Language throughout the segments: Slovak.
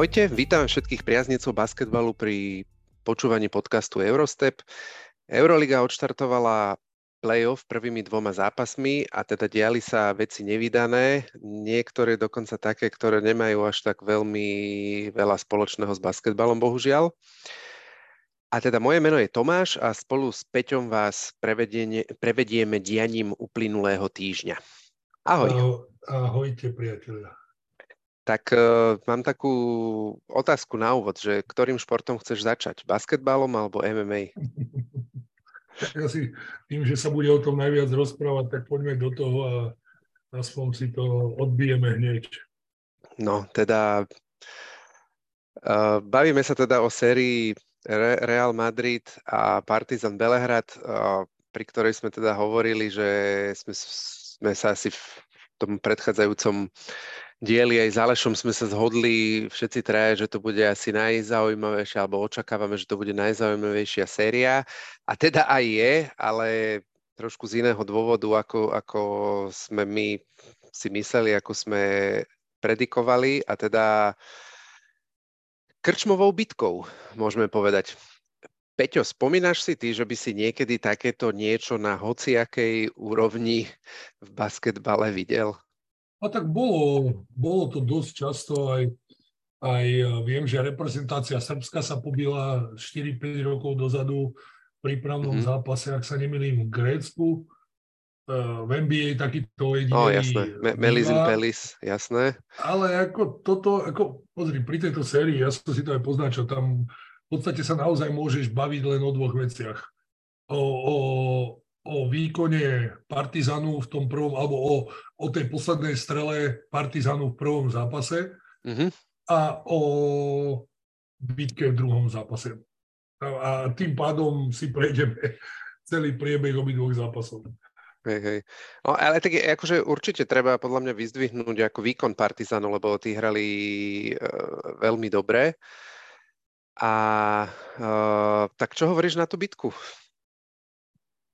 Ahojte, vítam všetkých priaznicov basketbalu pri počúvaní podcastu Eurostep. Euroliga odštartovala playoff prvými dvoma zápasmi a teda diali sa veci nevydané, niektoré dokonca také, ktoré nemajú až tak veľmi veľa spoločného s basketbalom, bohužiaľ. A teda moje meno je Tomáš a spolu s Peťom vás prevedieme dianím uplynulého týždňa. Ahoj. Ahojte, priatelia. Tak uh, mám takú otázku na úvod, že ktorým športom chceš začať? Basketbalom alebo MMA? tak asi tým, že sa bude o tom najviac rozprávať, tak poďme do toho a aspoň si to odbijeme hneď. No, teda uh, bavíme sa teda o sérii Re- Real Madrid a Partizan Belehrad, uh, pri ktorej sme teda hovorili, že sme, sme sa asi v tom predchádzajúcom dieli aj s Alešom sme sa zhodli všetci traja, že to bude asi najzaujímavejšia, alebo očakávame, že to bude najzaujímavejšia séria. A teda aj je, ale trošku z iného dôvodu, ako, ako sme my si mysleli, ako sme predikovali. A teda krčmovou bitkou, môžeme povedať. Peťo, spomínaš si ty, že by si niekedy takéto niečo na hociakej úrovni v basketbale videl? A tak bolo, bolo to dosť často aj, aj e, viem, že reprezentácia Srbska sa pobila 4-5 rokov dozadu v prípravnom mm-hmm. zápase, ak sa nemýlim, v Grécku. Uh, v NBA takýto jediný... No jasné, Me- Melis Pelis, jasné. Ale ako toto, ako pozri, pri tejto sérii, ja som si to aj poznačil, tam v podstate sa naozaj môžeš baviť len o dvoch veciach. O, o, o výkone Partizanu v tom prvom, alebo o, o tej poslednej strele Partizanu v prvom zápase mm-hmm. a o bitke v druhom zápase. A, a tým pádom si prejdeme celý priebeh obidvoch zápasov. Hej, hej. No, ale tak je, akože určite treba podľa mňa vyzdvihnúť ako výkon Partizanu, lebo tí hrali uh, veľmi dobre. A uh, tak čo hovoríš na tú bitku?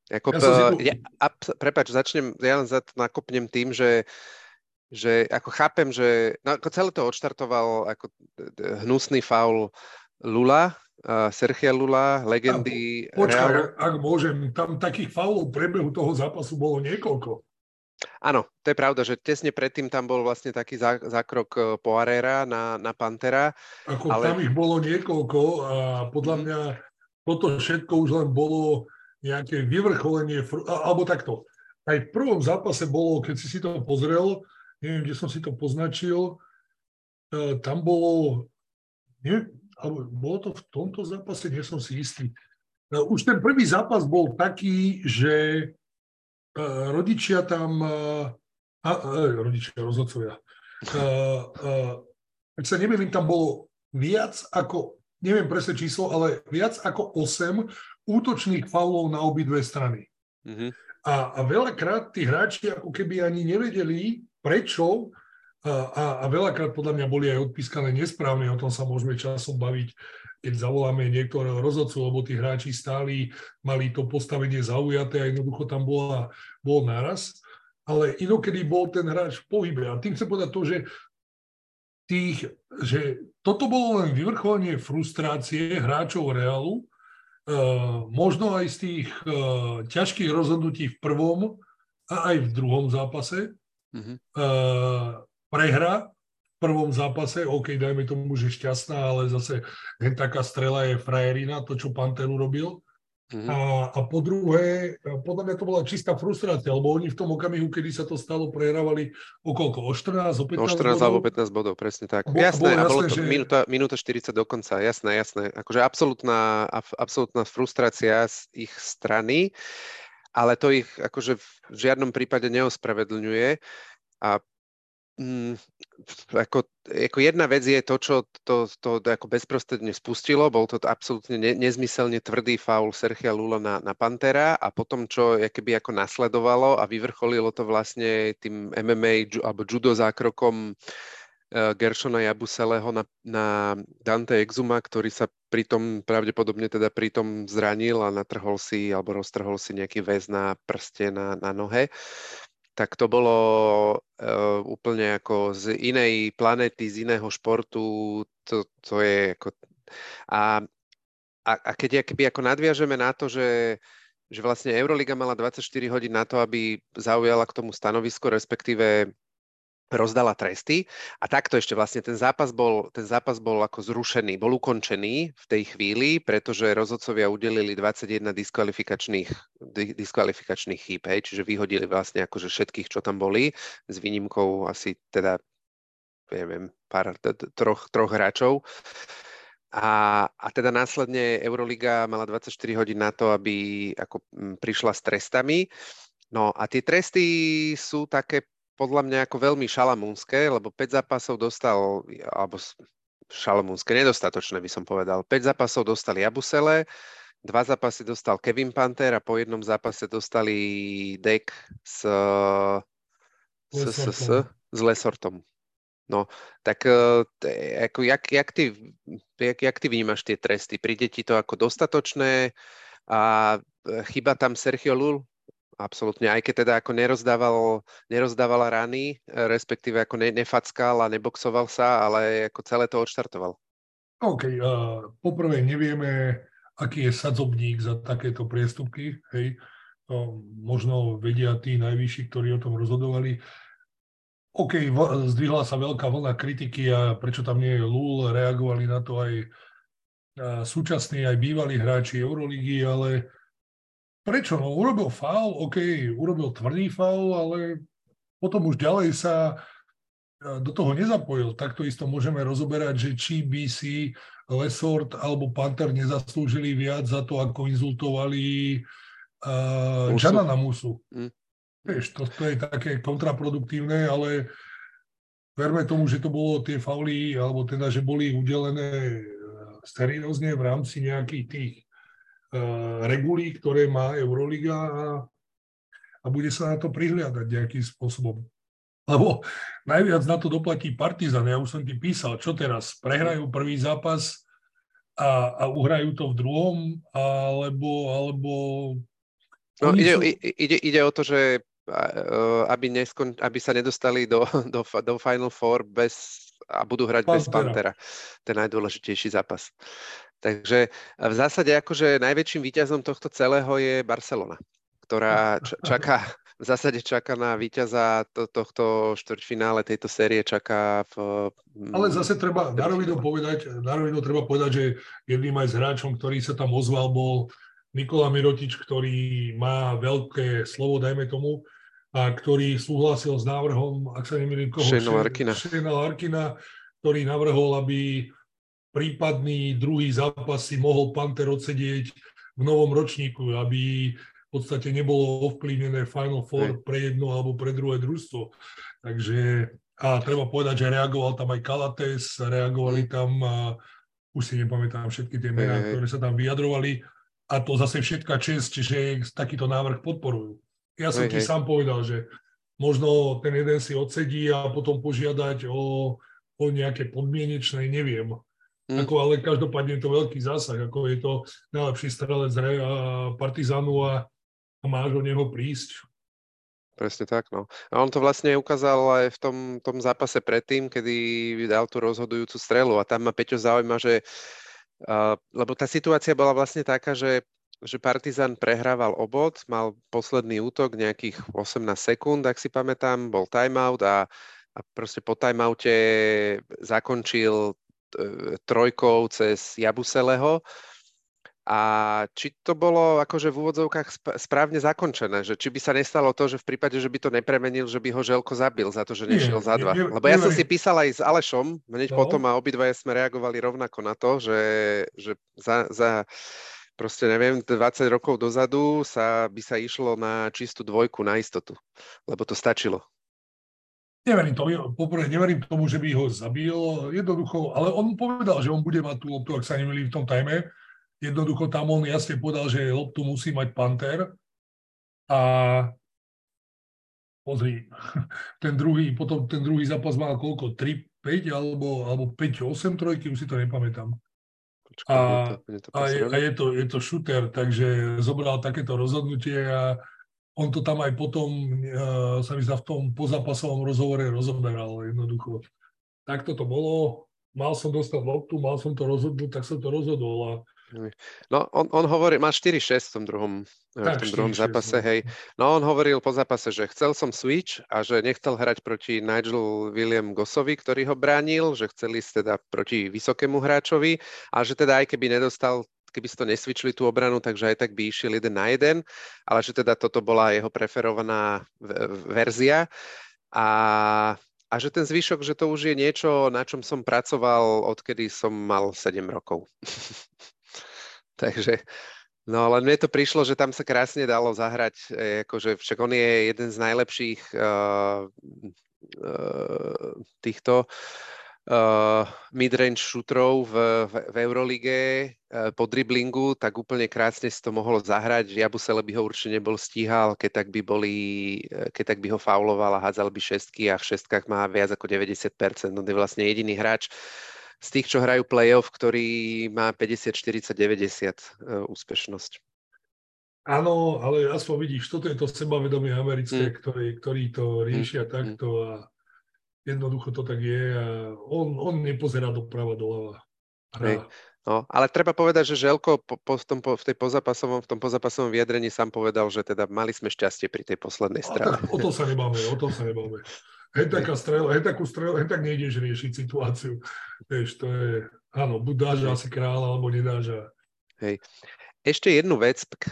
Ako, ja si... ja, a, prepač, začnem, ja len za to nakopnem tým, že že ako chápem, že no, ako celé to odštartoval ako hnusný faul Lula, uh, Sergia Lula, legendy. A, počkaj, Real... ak môžem, tam takých faulov prebehu toho zápasu bolo niekoľko. Áno, to je pravda, že tesne predtým tam bol vlastne taký zá, zákrok e, Poirera na, na Pantera. Ako ale... tam ich bolo niekoľko a podľa mhm. mňa toto všetko už len bolo nejaké vyvrcholenie, alebo takto. Aj v prvom zápase bolo, keď si si to pozrel, neviem, kde som si to poznačil, e, tam bolo, neviem, alebo bolo to v tomto zápase, nie som si istý. E, už ten prvý zápas bol taký, že e, rodičia tam, a, rodičia, rozhodcovia, ak sa neviem, tam bolo viac ako, neviem presne číslo, ale viac ako 8 útočných faulov na obidve strany. Mm-hmm. A, a veľakrát tí hráči ako keby ani nevedeli, prečo a, a, a veľakrát podľa mňa boli aj odpískané nesprávne, o tom sa môžeme časom baviť, keď zavoláme niektorého rozhodcu, lebo tí hráči stáli, mali to postavenie zaujaté a jednoducho tam bola, bol náraz. Ale inokedy bol ten hráč v pohybe. A tým chcem povedať to, že tých, že toto bolo len vyvrcholenie frustrácie hráčov Realu, Eh, možno aj z tých uh, ťažkých rozhodnutí v prvom a aj v druhom zápase. Mm-hmm. Uh, prehra v prvom zápase, OK, dajme tomu, že šťastná, ale zase len taká strela je frajerina, to, čo Panteru robil. Mm-hmm. A, a po druhé, podľa mňa to bola čistá frustrácia, lebo oni v tom okamihu, kedy sa to stalo, prehrávali o koľko? O 14, o 15 O 14 bodov? alebo 15 bodov, presne tak. Bo, jasné, a bolo jasné, to že... minúta, minúta 40 do konca, jasné, jasné. Akože absolútna, absolútna frustrácia z ich strany, ale to ich akože v žiadnom prípade neospravedlňuje. A Mm, ako, ako jedna vec je to, čo to, to, to ako bezprostredne spustilo, bol to absolútne ne, nezmyselne tvrdý faul Sergia Lula na, na Pantera a potom, čo keby ako nasledovalo a vyvrcholilo to vlastne tým MMA ju, alebo judo zákrokom uh, Gershona Jabuseleho na, na Dante Exuma, ktorý sa pritom pravdepodobne teda pritom zranil a natrhol si alebo roztrhol si nejaký väz na prste na, na nohe. Uh, tak to bolo uh, úplne ako z inej planety, z iného športu. to, to je ako... A, a, a keď keby ako nadviažeme na to, že, že vlastne Euroliga mala 24 hodín na to, aby zaujala k tomu stanovisko, respektíve rozdala tresty a takto ešte vlastne ten zápas bol, ten zápas bol ako zrušený, bol ukončený v tej chvíli, pretože rozhodcovia udelili 21 diskvalifikačných, diskvalifikačných chýb, hej, čiže vyhodili vlastne akože všetkých, čo tam boli, s výnimkou asi teda neviem, pár, troch, troch hráčov. A, a teda následne Euroliga mala 24 hodín na to, aby ako prišla s trestami. No a tie tresty sú také podľa mňa ako veľmi šalamúnske, lebo 5 zápasov dostal, alebo šalamúnske, nedostatočné by som povedal. 5 zápasov dostali Jabusele, dva zápasy dostal Kevin Panther a po jednom zápase dostali Dek s, s, s, s, s Lesortom. No, tak ako, jak, jak, ty, jak, jak ty vnímaš tie tresty? Príde ti to ako dostatočné a chyba tam Sergio Lul, Absolútne, aj keď teda ako nerozdával, nerozdával rany, respektíve ako ne, nefackal a neboxoval sa, ale ako celé to odštartoval. OK, uh, poprvé nevieme, aký je sadzobník za takéto priestupky, hej. Uh, možno vedia tí najvyšší, ktorí o tom rozhodovali. OK, zdvihla sa veľká vlna kritiky a prečo tam nie je LUL, reagovali na to aj uh, súčasní, aj bývalí hráči Euroligy, ale Prečo? No, urobil faul, OK, urobil tvrdý faul, ale potom už ďalej sa e, do toho nezapojil. Takto isto môžeme rozoberať, že či by si Lesort alebo Panther nezaslúžili viac za to, ako inzultovali uh, Musu. na Musu. Mm. Vieš, to, to je také kontraproduktívne, ale verme tomu, že to bolo tie fauly, alebo teda, že boli udelené e, seriózne v rámci nejakých tých regulí, ktoré má Euroliga a, a bude sa na to prihliadať nejakým spôsobom. Lebo najviac na to doplatí Partizan. Ja už som ti písal, čo teraz? Prehrajú prvý zápas a, a uhrajú to v druhom, alebo... alebo no, ide, sú... ide, ide o to, že eh, aby, neskon, aby sa nedostali do, do, do Final Four bez, a budú hrať Pantera. bez Pantera. Ten najdôležitejší zápas. Takže v zásade akože najväčším víťazom tohto celého je Barcelona, ktorá čaká, v zásade čaká na víťaza to, tohto štvrťfinále tejto série, čaká v... Ale zase treba na rovinu povedať, na rovinu treba povedať, že jedným aj z hráčom, ktorý sa tam ozval, bol Nikola Mirotič, ktorý má veľké slovo, dajme tomu, a ktorý súhlasil s návrhom, ak sa nemýlim, koho? Shane Larkina. Shane Larkina, ktorý navrhol, aby prípadný druhý zápas si mohol Panther odsedieť v novom ročníku, aby v podstate nebolo ovplyvnené Final Four pre jedno alebo pre druhé družstvo. Takže a treba povedať, že reagoval tam aj Kalates, reagovali tam, a už si nepamätám všetky tie mená, ktoré sa tam vyjadrovali a to zase všetká čest, že takýto návrh podporujú. Ja som ti sám povedal, že možno ten jeden si odsedí a potom požiadať o, o nejaké podmienečné, neviem. Mm. Ako, ale každopádne je to veľký zásah, ako je to najlepší strelec a Partizanu a, a máš o neho prísť. Presne tak, no. A on to vlastne ukázal aj v tom, tom zápase predtým, kedy dal tú rozhodujúcu strelu a tam ma Peťo zaujíma, že uh, lebo tá situácia bola vlastne taká, že že Partizan prehrával obod, mal posledný útok nejakých 18 sekúnd, ak si pamätám, bol timeout a, a proste po timeoute zakončil trojkou cez Jabuseleho. A či to bolo akože v úvodzovkách správne zakončené, že či by sa nestalo to, že v prípade, že by to nepremenil, že by ho Želko zabil za to, že nešiel nie, za dva. Nie, nie, Lebo ja som si písal aj s Alešom, hneď no. potom a obidvaja sme reagovali rovnako na to, že, že za, za proste neviem, 20 rokov dozadu sa, by sa išlo na čistú dvojku na istotu, lebo to stačilo. Neverím tomu, poprvé neverím tomu, že by ho zabil, jednoducho, ale on povedal, že on bude mať tú loptu, ak sa nemýli v tom tajme. Jednoducho tam on jasne povedal, že loptu musí mať Panther. A pozri, ten druhý, potom ten druhý zápas mal koľko? 3-5 alebo, alebo 5-8 trojky, už si to nepamätám. a, a, je, a je, to, je to shooter, takže zobral takéto rozhodnutie a on to tam aj potom, uh, sa mi zdá, v tom pozápasovom rozhovore rozoberal jednoducho. Takto to bolo, mal som dostať loptu, mal som to rozhodnúť, tak som to rozhodol a No, on, on hovorí, má 4-6 v tom druhom, eh, tak, v tom druhom 4, zápase, 6, no. hej. No, on hovoril po zápase, že chcel som switch a že nechcel hrať proti Nigel William Gossovi, ktorý ho bránil, že chcel ísť teda proti vysokému hráčovi a že teda aj keby nedostal keby si to nesvičili tú obranu, takže aj tak by išiel jeden na jeden, ale že teda toto bola jeho preferovaná verzia. A a že ten zvyšok, že to už je niečo, na čom som pracoval, odkedy som mal 7 rokov. Takže, no ale mne to prišlo, že tam sa krásne dalo zahrať, e, akože však on je jeden z najlepších uh, uh, týchto uh, midrange shooterov v, v, v Eurolige uh, po driblingu, tak úplne krásne si to mohol zahrať. Jabusele by ho určite nebol stíhal, keď tak by, boli, keď tak by ho fauloval a hádzal by šestky a v šestkách má viac ako 90%. On je vlastne jediný hráč, z tých, čo hrajú playoff, ktorý má 50, 40, 90 úspešnosť. Áno, ale aspoň vidíš, toto je to sebavedomie americké, mm. ktorí, ktorí to hm, riešia mm. takto a jednoducho to tak je a on, on nepozerá doprava, doľava. No, ale treba povedať, že Želko po, po, v, tom, po, v, tej pozapasovom, v tom pozapasovom vyjadrení sám povedal, že teda mali sme šťastie pri tej poslednej strane. O tom sa nebáme, o tom sa nebáme. Hej taká strela, hej takú strelu, hej tak nejdeš riešiť situáciu. Vieš, to je, áno, buď dáš hej. asi kráľa, alebo nedáš. Hej. Ešte jednu vec k,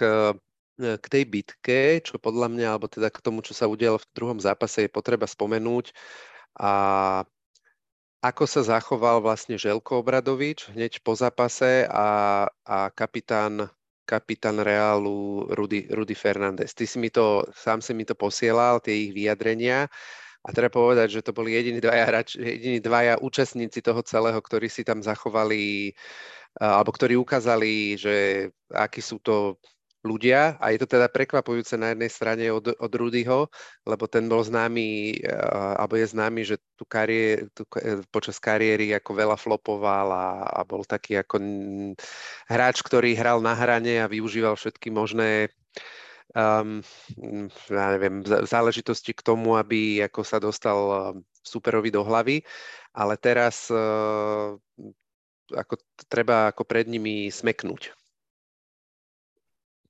k tej bitke, čo podľa mňa, alebo teda k tomu, čo sa udialo v druhom zápase, je potreba spomenúť. A ako sa zachoval vlastne Želko Obradovič hneď po zápase a, a kapitán kapitán Reálu Rudy, Rudy Fernández. Ty si mi to, sám si mi to posielal, tie ich vyjadrenia. A treba povedať, že to boli jediní dvaja, hrač, jediní dvaja účastníci toho celého, ktorí si tam zachovali, alebo ktorí ukázali, že akí sú to ľudia a je to teda prekvapujúce na jednej strane od, od Rudyho, lebo ten bol známy, alebo je známy, že tú kariér, tú, počas kariéry ako veľa flopoval a, a bol taký ako hráč, ktorý hral na hrane a využíval všetky možné um, ja neviem, záležitosti k tomu, aby ako sa dostal ehm, superovi do hlavy, ale teraz uh, ako treba ako pred nimi smeknúť.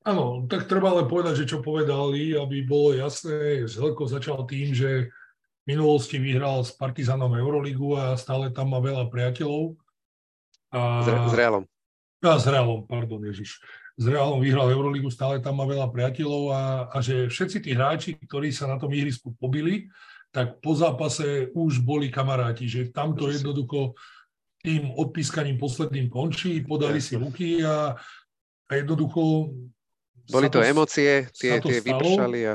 Áno, tak treba ale povedať, že čo povedali, aby bolo jasné, Zelko začal tým, že v minulosti vyhral s Partizanom Euroligu a stále tam má veľa priateľov. A... S, Realom. A s Realom, pardon, Ježiš s Realom vyhral Euroligu, stále tam má veľa priateľov a, a že všetci tí hráči, ktorí sa na tom ihrisku pobili, tak po zápase už boli kamaráti, že tamto jednoducho tým odpískaním posledným končí, podali si ruky a, a jednoducho... Boli to, to emócie, tie, tie vypršali a...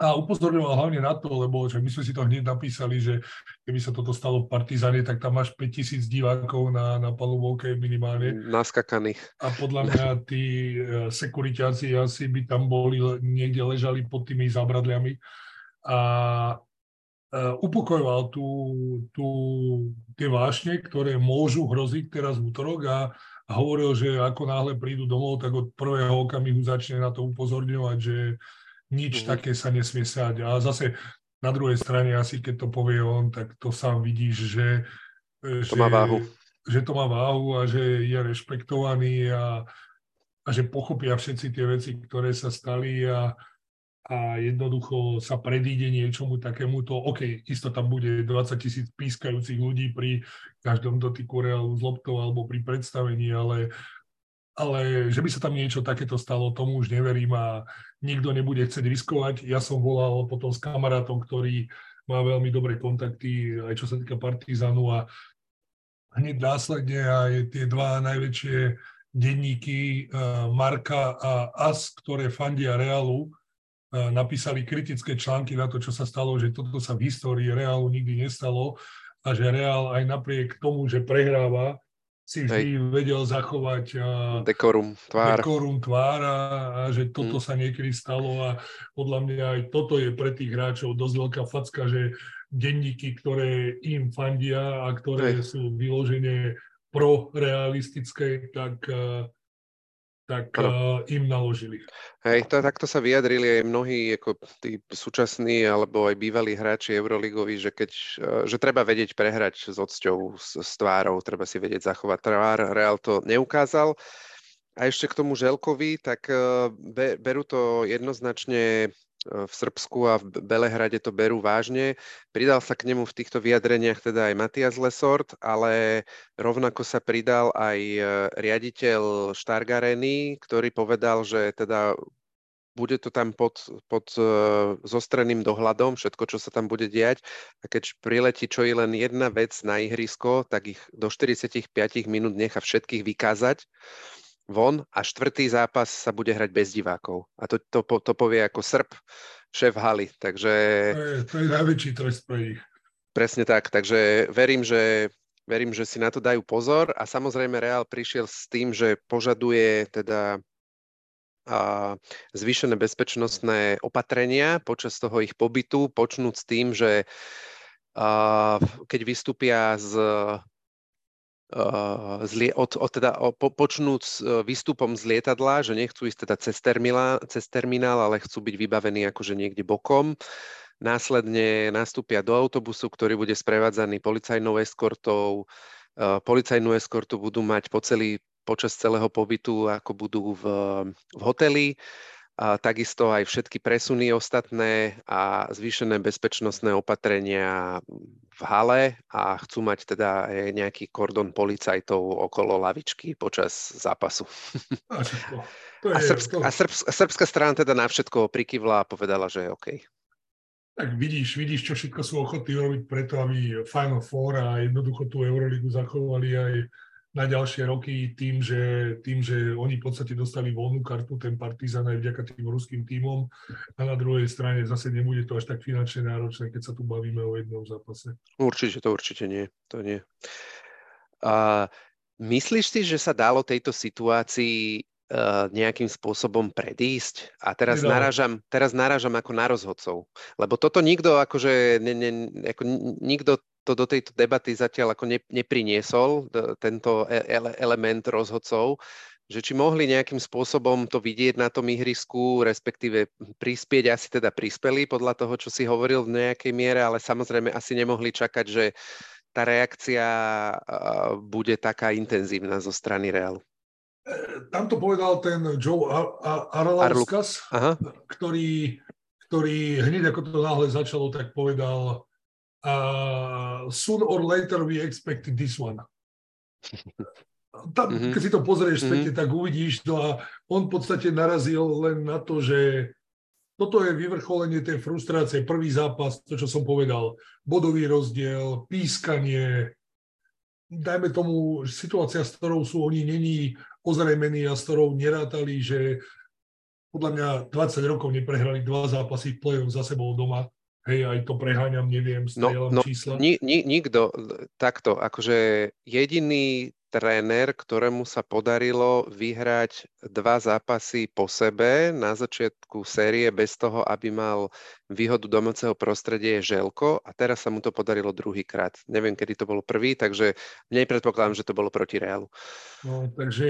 A upozorňoval hlavne na to, lebo že my sme si to hneď napísali, že keby sa toto stalo v Partizane, tak tam máš 5000 divákov na, na palubovke minimálne. Naskakaných. A podľa mňa tí e, sekuritáci asi by tam boli, niekde ležali pod tými zábradliami. A Uh, upokojoval tú, tú, tie vášne, ktoré môžu hroziť teraz v útorok a, a hovoril, že ako náhle prídu domov, tak od prvého okamihu začne na to upozorňovať, že nič mm-hmm. také sa nesmie sať. A zase na druhej strane asi keď to povie on, tak to sám vidíš, že, to že, má váhu. že to má váhu a že je rešpektovaný a, a že pochopia všetci tie veci, ktoré sa stali a, a jednoducho sa predíde niečomu takémuto. OK, isto tam bude 20 tisíc pískajúcich ľudí pri každom dotyku reálu z loptou alebo pri predstavení, ale ale že by sa tam niečo takéto stalo, tomu už neverím a nikto nebude chcieť riskovať. Ja som volal potom s kamarátom, ktorý má veľmi dobré kontakty, aj čo sa týka Partizanu a hneď následne aj tie dva najväčšie denníky eh, Marka a AS, ktoré fandia Realu, napísali kritické články na to, čo sa stalo, že toto sa v histórii Realu nikdy nestalo a že Real aj napriek tomu, že prehráva, si vždy Hej. vedel zachovať dekorum, tvár. dekorum tvára a že toto mm. sa niekedy stalo a podľa mňa aj toto je pre tých hráčov dosť veľká facka, že denníky, ktoré im fandia a ktoré Hej. sú vyložené prorealistické, tak, tak uh, im naložili. Hej, to, takto sa vyjadrili aj mnohí ako tí súčasní alebo aj bývalí hráči Euroligovi, že, keď, uh, že treba vedieť prehrať s odsťou, s, s tvárou, treba si vedieť zachovať tvár. Real to neukázal. A ešte k tomu Želkovi, tak uh, be, berú to jednoznačne v Srbsku a v Belehrade to berú vážne. Pridal sa k nemu v týchto vyjadreniach teda aj Matias Lesort, ale rovnako sa pridal aj e, riaditeľ Štargareny, ktorý povedal, že teda bude to tam pod, pod uh, zostreným dohľadom, všetko, čo sa tam bude diať. A keď priletí čo je len jedna vec na ihrisko, tak ich do 45 minút nechá všetkých vykázať von a štvrtý zápas sa bude hrať bez divákov. A to, to, to povie ako Srb, šéf haly. Takže... To je, to je najväčší trest pre ich. Presne tak, takže verím, že verím, že si na to dajú pozor a samozrejme Real prišiel s tým, že požaduje teda a zvýšené bezpečnostné opatrenia počas toho ich pobytu, počnúť s tým, že a, keď vystúpia z zlie, od, od teda, po, počnúť s uh, výstupom z lietadla, že nechcú ísť teda cez, terminál, cez terminál, ale chcú byť vybavení akože niekde bokom. Následne nastúpia do autobusu, ktorý bude sprevádzaný policajnou eskortou. Uh, policajnú eskortu budú mať po celý, počas celého pobytu, ako budú v, v hoteli a takisto aj všetky presuny ostatné a zvýšené bezpečnostné opatrenia v hale a chcú mať teda nejaký kordon policajtov okolo lavičky počas zápasu. A, a, srbsk, a, srbsk, a srbská strana teda na všetko prikyvla a povedala, že je OK. Tak vidíš, vidíš, čo všetko sú ochotní robiť preto, aby Final Four a jednoducho tú Euroligu zachovali aj na ďalšie roky tým, že, tým, že oni v podstate dostali voľnú kartu, ten Partizan aj vďaka tým ruským tímom a na druhej strane zase nebude to až tak finančne náročné, keď sa tu bavíme o jednom zápase. Určite, to určite nie. To nie. A myslíš si, že sa dalo tejto situácii uh, nejakým spôsobom predísť? A teraz narážam, teraz narážam ako na rozhodcov. Lebo toto nikto, akože, ne, ne, ako nikto to do tejto debaty zatiaľ ako ne, nepriniesol, tento e, ele, element rozhodcov, že či mohli nejakým spôsobom to vidieť na tom ihrisku, respektíve prispieť, asi teda prispeli podľa toho, čo si hovoril v nejakej miere, ale samozrejme asi nemohli čakať, že tá reakcia bude taká intenzívna zo strany Realu. E, tam to povedal ten Joe Arlauskas, ktorý, ktorý hneď ako to náhle začalo, tak povedal, uh, soon or later we expect this one. Tam, mm-hmm. keď si to pozrieš späť, mm-hmm. tak uvidíš to a on v podstate narazil len na to, že toto je vyvrcholenie tej frustrácie, prvý zápas, to čo som povedal, bodový rozdiel, pískanie, dajme tomu situácia, s ktorou sú oni není ozrejmení a s ktorou nerátali, že podľa mňa 20 rokov neprehrali dva zápasy v play-off za sebou doma Hej, aj to preháňam, neviem, no, no, čísla. Ni, ni, nikto, takto, akože jediný tréner, ktorému sa podarilo vyhrať dva zápasy po sebe na začiatku série bez toho, aby mal výhodu domáceho prostredia je Želko a teraz sa mu to podarilo druhýkrát. Neviem, kedy to bolo prvý, takže nepredpokladám, že to bolo proti Reálu. No, takže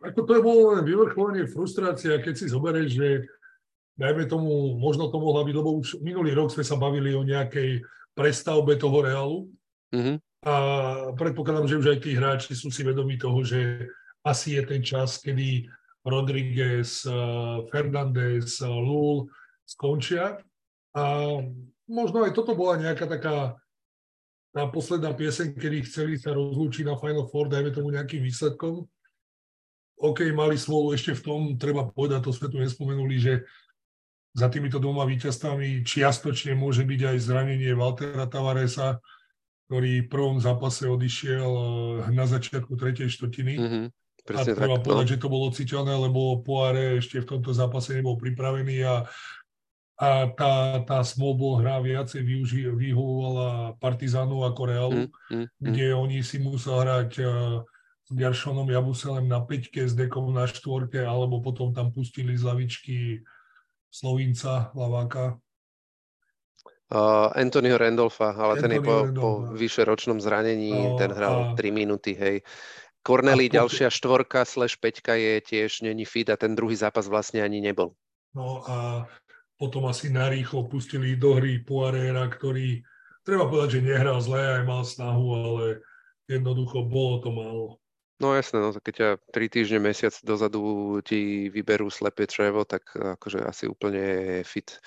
ako to je bolo len vyvrcholenie frustrácia, keď si zoberieš, že dajme tomu, možno to mohla byť, lebo už minulý rok sme sa bavili o nejakej prestavbe toho Realu mm-hmm. a predpokladám, že už aj tí hráči sú si vedomí toho, že asi je ten čas, kedy Rodriguez, eh, Fernández, eh, Lul skončia a možno aj toto bola nejaká taká tá posledná pieseň, kedy chceli sa rozlúčiť na Final Four, dajme tomu nejakým výsledkom. OK, mali smolu ešte v tom, treba povedať, to sme tu nespomenuli, že za týmito dvoma víťazstvami čiastočne môže byť aj zranenie Valtera Tavaresa, ktorý v prvom zápase odišiel eh, na začiatku tretej štvrtiny. Mm-hmm. a treba tak, povedať, no. že to bolo citeľné, lebo Poire ešte v tomto zápase nebol pripravený a, a tá, tá small ball hra viacej využi- vyhovovala Partizánu ako Realu, mm-hmm. kde oni si musel hrať uh, s Geršonom Jabuselem na peťke, s Dekom na štvorke, alebo potom tam pustili z lavičky Slovinca, Laváka? Uh, Anthonyho Randolfa, ale Anthony ten je po, po vyše ročnom zranení, uh, ten hral a... 3 minúty, hej. Corneli, potom... ďalšia štvorka slash peťka je tiež není fit a ten druhý zápas vlastne ani nebol. No a potom asi narýchlo pustili do hry Poirera, ktorý, treba povedať, že nehral zle, aj mal snahu, ale jednoducho bolo to málo. No jasné, no, keď ťa tri týždne, mesiac dozadu ti vyberú slepé črevo, tak akože asi úplne fit,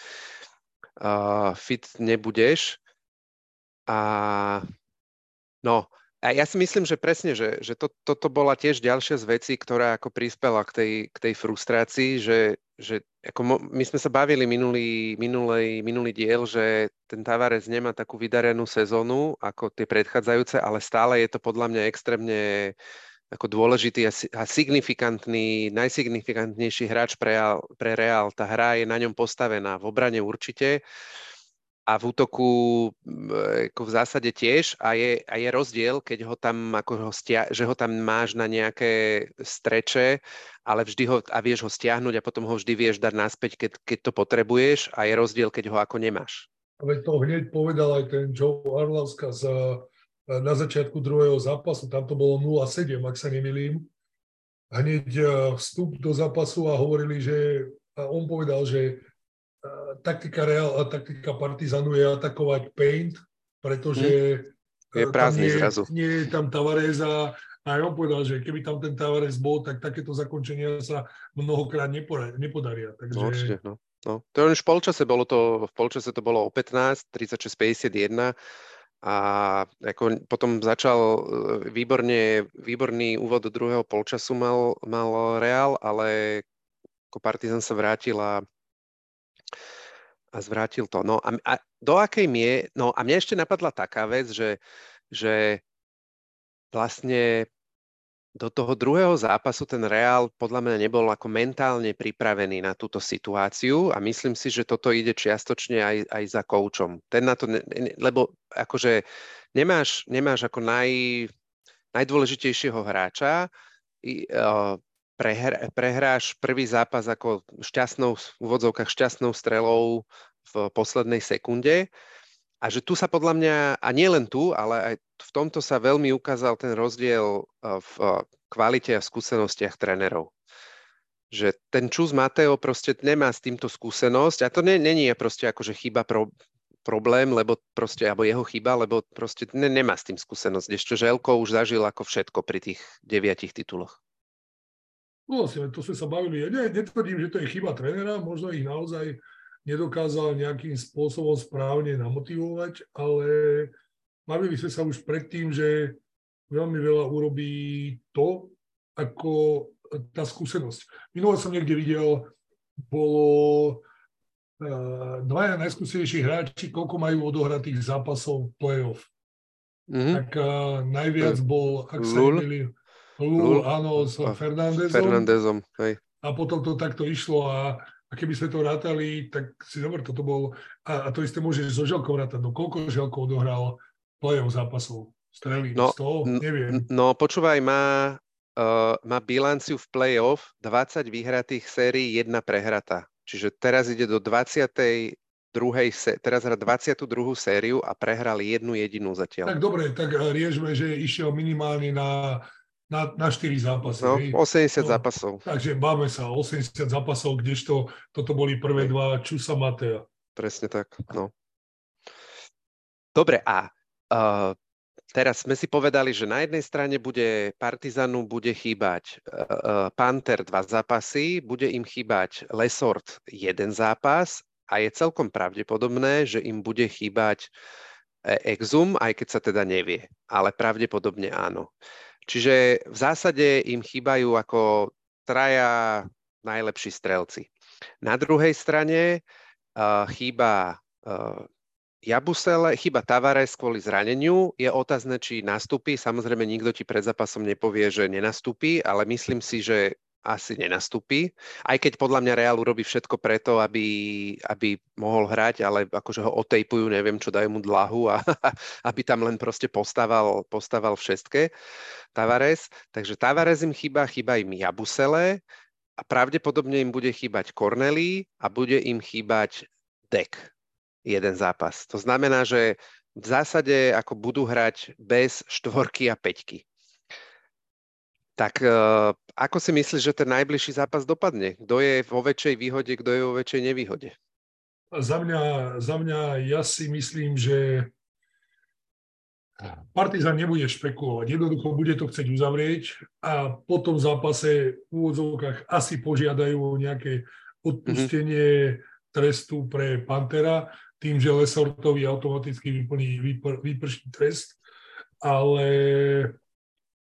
uh, fit nebudeš. A no, a ja si myslím, že presne, že, že to, toto bola tiež ďalšia z vecí, ktorá ako prispela k tej, k tej frustrácii, že, že ako mo, my sme sa bavili minulý, minulý, minulý diel, že ten Tavares nemá takú vydarenú sezónu ako tie predchádzajúce, ale stále je to podľa mňa extrémne ako dôležitý a, signifikantný, najsignifikantnejší hráč pre pre Real. Tá hra je na ňom postavená v obrane určite a v útoku ako v zásade tiež a je, a je rozdiel, keď ho tam, ako ho stia, že ho tam máš na nejaké streče, ale vždy ho a vieš ho stiahnuť a potom ho vždy vieš dať naspäť, keď, keď to potrebuješ a je rozdiel, keď ho ako nemáš. Veď to hneď povedal aj ten Joe Arlavska z, na začiatku druhého zápasu, tam to bolo 0-7, ak sa nemilím. Hneď e, vstup do zápasu a hovorili, že a on povedal, že taktika Real a taktika Partizanu je atakovať paint, pretože hm. je prázdny nie, zrazu. Nie je tam Tavares a, a on povedal, že keby tam ten Tavares bol, tak takéto zakončenia sa mnohokrát nepodaria. Takže... No, určite, no. No, to už v polčase bolo to, v polčase to bolo o 15, 36-51 a ako potom začal e, výborne, výborný úvod do druhého polčasu mal, mal Real, ale ako Partizan sa vrátil a a zvrátil to. No a, a do akej mie, no a mne ešte napadla taká vec, že, že vlastne do toho druhého zápasu ten Reál podľa mňa nebol ako mentálne pripravený na túto situáciu a myslím si, že toto ide čiastočne aj, aj za koučom. Ten na to, ne, lebo akože nemáš, nemáš ako naj, najdôležitejšieho hráča, prehr, prehráš prvý zápas ako šťastnou, v úvodzovkách šťastnou strelou v poslednej sekunde. A že tu sa podľa mňa, a nie len tu, ale aj v tomto sa veľmi ukázal ten rozdiel v kvalite a skúsenostiach trénerov. Že ten Čus Mateo proste nemá s týmto skúsenosť a to není je proste akože chyba pro, problém, lebo proste, alebo jeho chyba, lebo proste ne, nemá s tým skúsenosť. Ešte Želko už zažil ako všetko pri tých deviatich tituloch. No vlastne, to sme sa bavili. Ja netvrdím, že to je chyba trénera, možno ich naozaj nedokázal nejakým spôsobom správne namotivovať, ale bavili sme sa už predtým, že veľmi veľa urobí to, ako tá skúsenosť. Minule som niekde videl, bolo uh, dvaja najskúsenejší hráči, koľko majú odohratých zápasov play-off. Mm-hmm. Tak uh, najviac bol, ak sa nemýlim, Lul, áno, s Fernandezom. Fernandezom, hej. A potom to takto išlo a, a keby sme to rátali, tak si dobre, toto bol, a, a to isté môže so Želkou rátať. No koľko Želkov dohral play-off zápasov? Strelí, no, 100? Neviem. No počúvaj, má, uh, má bilanciu v play-off 20 vyhratých sérií, jedna prehratá. Čiže teraz ide do 20 druhej, teraz hrá 22. sériu a prehrali jednu jedinú zatiaľ. Tak dobre, tak riešme, že išiel minimálne na na, na 4 zápasy. No, 80 no, zápasov. Takže máme sa 80 zápasov, kdežto toto boli prvé dva Čusa Matea. Presne tak, no. Dobre, a uh, teraz sme si povedali, že na jednej strane bude Partizanu bude chýbať uh, Panther dva zápasy, bude im chýbať Lesort jeden zápas a je celkom pravdepodobné, že im bude chýbať Exum, aj keď sa teda nevie, ale pravdepodobne áno. Čiže v zásade im chýbajú ako traja najlepší strelci. Na druhej strane uh, chýba uh, Jabusele, chyba Tavares kvôli zraneniu. Je otázne, či nastúpi. Samozrejme, nikto ti pred zápasom nepovie, že nenastúpi, ale myslím si, že asi nenastúpi. Aj keď podľa mňa Real urobí všetko preto, aby, aby mohol hrať, ale akože ho otejpujú, neviem čo, dajú mu dlahu a aby tam len proste postával, postával všetké Tavares. Takže Tavares im chýba, chýba im Jabusele a pravdepodobne im bude chýbať Corneli a bude im chýbať Dek jeden zápas. To znamená, že v zásade ako budú hrať bez štvorky a peťky Tak uh, ako si myslíš, že ten najbližší zápas dopadne? Kto je vo väčšej výhode, kto je vo väčšej nevýhode? Za mňa, za mňa ja si myslím, že Partizan nebude špekulovať, jednoducho bude to chcieť uzavrieť a po tom zápase v úvodzovkách asi požiadajú o nejaké odpustenie mm-hmm. trestu pre Pantera, tým, že Lesortovi automaticky vyplní, vypr, vyprší trest, ale...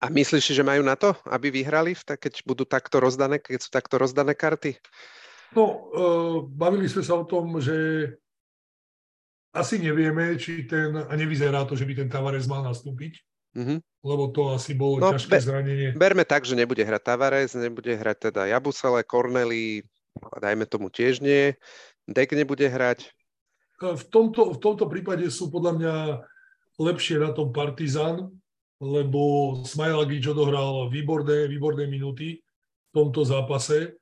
A myslíš si, že majú na to, aby vyhrali, keď budú takto rozdané, keď sú takto rozdané karty? No, uh, bavili sme sa o tom, že asi nevieme, či ten, a nevyzerá to, že by ten Tavares mal nastúpiť, mm-hmm. lebo to asi bolo no, ťažké be, zranenie. Berme tak, že nebude hrať Tavares, nebude hrať teda Jabusele, Corneli, dajme tomu tiež nie, Dek nebude hrať. V tomto, v tomto prípade sú podľa mňa lepšie na tom Partizan, lebo Smajlagič odohral výborné, výborné minúty v tomto zápase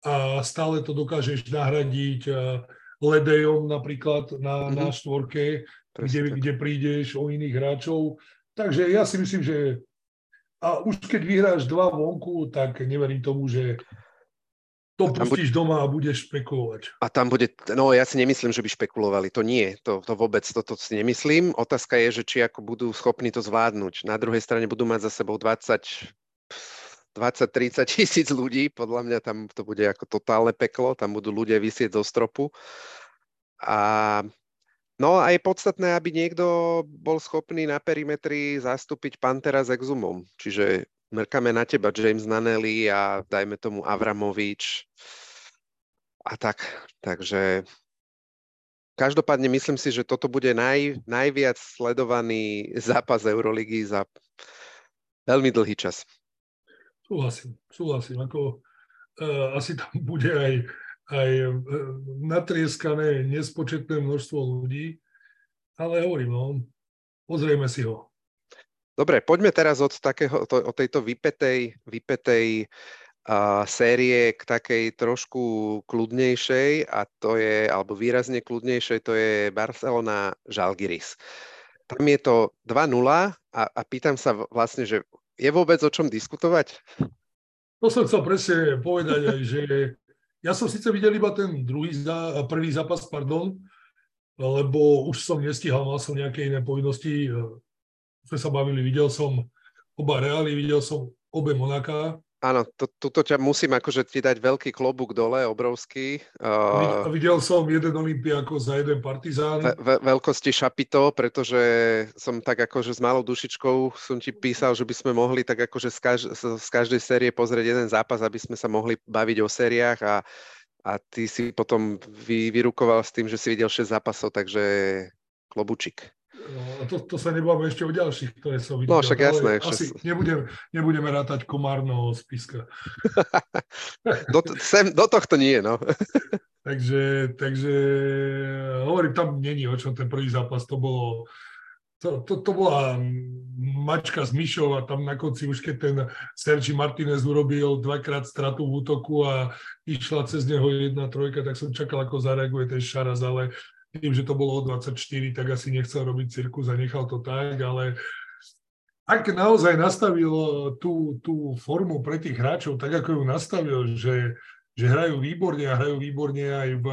a stále to dokážeš nahradiť Ledejom napríklad na, mm-hmm. na štvorke, kde, kde prídeš o iných hráčov. Takže ja si myslím, že a už keď vyhráš dva vonku, tak neverím tomu, že to pustíš bude, doma a budeš špekulovať. A tam bude, no ja si nemyslím, že by špekulovali, to nie, to, to vôbec, toto to si nemyslím. Otázka je, že či ako budú schopní to zvládnuť. Na druhej strane budú mať za sebou 20 20-30 tisíc ľudí, podľa mňa tam to bude ako totálne peklo, tam budú ľudia vysieť zo stropu. A no a je podstatné, aby niekto bol schopný na perimetri zastúpiť Pantera s Exumom. Čiže mrkame na teba James Nanelli a dajme tomu Avramovič a tak. Takže každopádne myslím si, že toto bude naj, najviac sledovaný zápas Euroligy za veľmi dlhý čas. Súhlasím, súhlasím. Ako, uh, asi tam bude aj, aj uh, natrieskané nespočetné množstvo ľudí, ale hovorím, no, pozrieme si ho. Dobre, poďme teraz od, takého, to, od tejto vypetej, vypetej uh, série k takej trošku kľudnejšej a to je, alebo výrazne kľudnejšej, to je Barcelona Žalgiris. Tam je to 2-0 a, a pýtam sa vlastne, že je vôbec o čom diskutovať? To som chcel presne povedať aj, že ja som síce videl iba ten druhý, prvý zápas, pardon, lebo už som nestihal, mal som nejaké iné povinnosti. Sme sa bavili, videl som oba Reály, videl som obe Monaka, Áno, to, tuto ťa musím akože ti dať veľký klobúk dole, obrovský. Uh, videl som jeden Olympiako za jeden Partizán. Ve, veľkosti šapito, pretože som tak akože s malou dušičkou som ti písal, že by sme mohli tak akože z, kaž, z každej série pozrieť jeden zápas, aby sme sa mohli baviť o sériách a, a ty si potom vy, vyrukoval s tým, že si videl 6 zápasov, takže klobučik. No, to, to sa nebavíme ešte o ďalších, ktoré som videl. No však jasné. Asi nebudem, nebudeme rátať komárno spiska. do, sem, do tohto nie, no. takže, takže hovorím, tam není o čom ten prvý zápas, to bolo to, to, to bola mačka s myšou a tam na konci už keď ten Sergi Martinez urobil dvakrát stratu v útoku a išla cez neho jedna trojka, tak som čakal, ako zareaguje ten Šaraz, ale tým, že to bolo o 24, tak asi nechcel robiť cirkus a nechal to tak, ale ak naozaj nastavil tú, tú formu pre tých hráčov, tak ako ju nastavil, že, že hrajú výborne a hrajú výborne aj v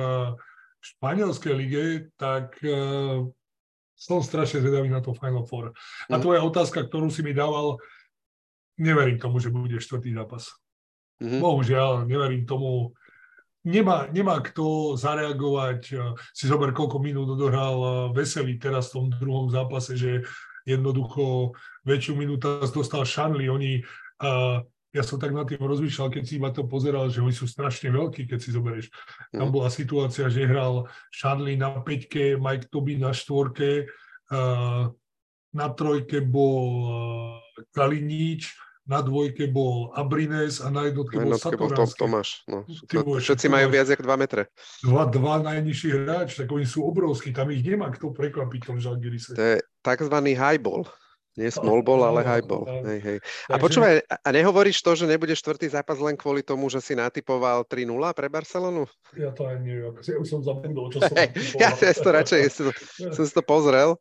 španielskej lige, tak uh, som strašne zvedavý na to Final Four. A mhm. tvoja otázka, ktorú si mi dával, neverím tomu, že bude štvrtý zápas. Mm-hmm. Bohužiaľ, neverím tomu, nemá, nemá kto zareagovať. Si zober, koľko minút odohral eh, Veselý teraz v tom druhom zápase, že jednoducho väčšiu minútu dostal Šanli. Oni, uh, ja som tak nad tým rozmýšľal, keď si iba to pozeral, že oni sú strašne veľkí, keď si zoberieš. Tam mhm. bola situácia, že hral Šanli na peťke, Mike Toby na štvorke, na trojke bol Kaliníč, na dvojke bol Abrines a na jednotke, na jednotke bol Satoranský. Bol Tomáš. No, všetci majú viac ako 2 metre. Dva, dva najnižší hráč, tak oni sú obrovskí, tam ich nemá kto prekvapiť v tom Žalgirise. To je takzvaný highball. Nie small ball, ale high ball. Hej, hej. A počúvaj, a nehovoríš to, že nebude štvrtý zápas len kvôli tomu, že si natypoval 3-0 pre Barcelonu? Ja to ani neviem. Ja už som zabudol, čo som hey, Ja si to radšej, som, som si to pozrel,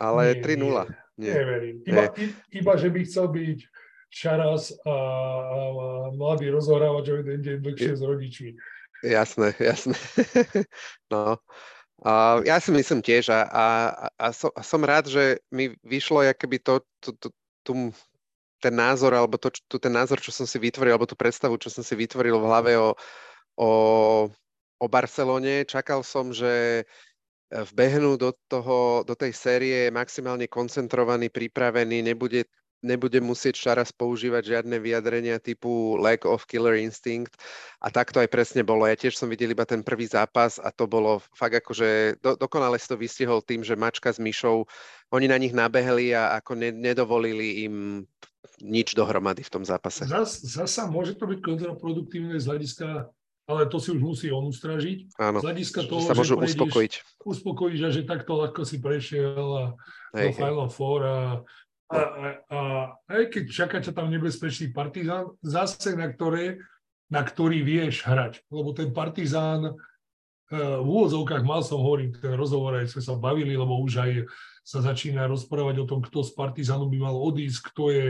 ale 3-0. Nie, nie. Neverím. Iba, iba, že by chcel byť Čaras a, mladý rozhrávač o jeden deň dlhšie s rodičmi. Jasné, jasné. no. Uh, ja si myslím tiež a, a, a, som, a som rád, že mi vyšlo keby to, to, to, to, ten názor, alebo to, to, ten názor, čo som si vytvoril, alebo tú predstavu, čo som si vytvoril v hlave o, o, o Barcelone. Čakal som, že vbehnú do, toho, do tej série maximálne koncentrovaný, pripravený, nebude nebude musieť Šaras používať žiadne vyjadrenia typu lack of killer instinct a tak to aj presne bolo. Ja tiež som videl iba ten prvý zápas a to bolo fakt akože do, dokonale si to vystihol tým, že Mačka s Myšou, oni na nich nabehli a ako ne, nedovolili im nič dohromady v tom zápase. Zas, zasa môže to byť kontraproduktívne z hľadiska ale to si už musí on ustražiť. Áno, z hľadiska toho, sa môžu že uspokojiť. Uspokojíš a že takto ľahko si prešiel a hej, do Final Four a a, a, aj keď čakáte tam nebezpečný partizán, zase na, ktoré, na ktorý vieš hrať. Lebo ten partizán, e, v úvodzovkách mal som hovorím, ten rozhovor aj sme sa bavili, lebo už aj sa začína rozprávať o tom, kto z partizánu by mal odísť, kto je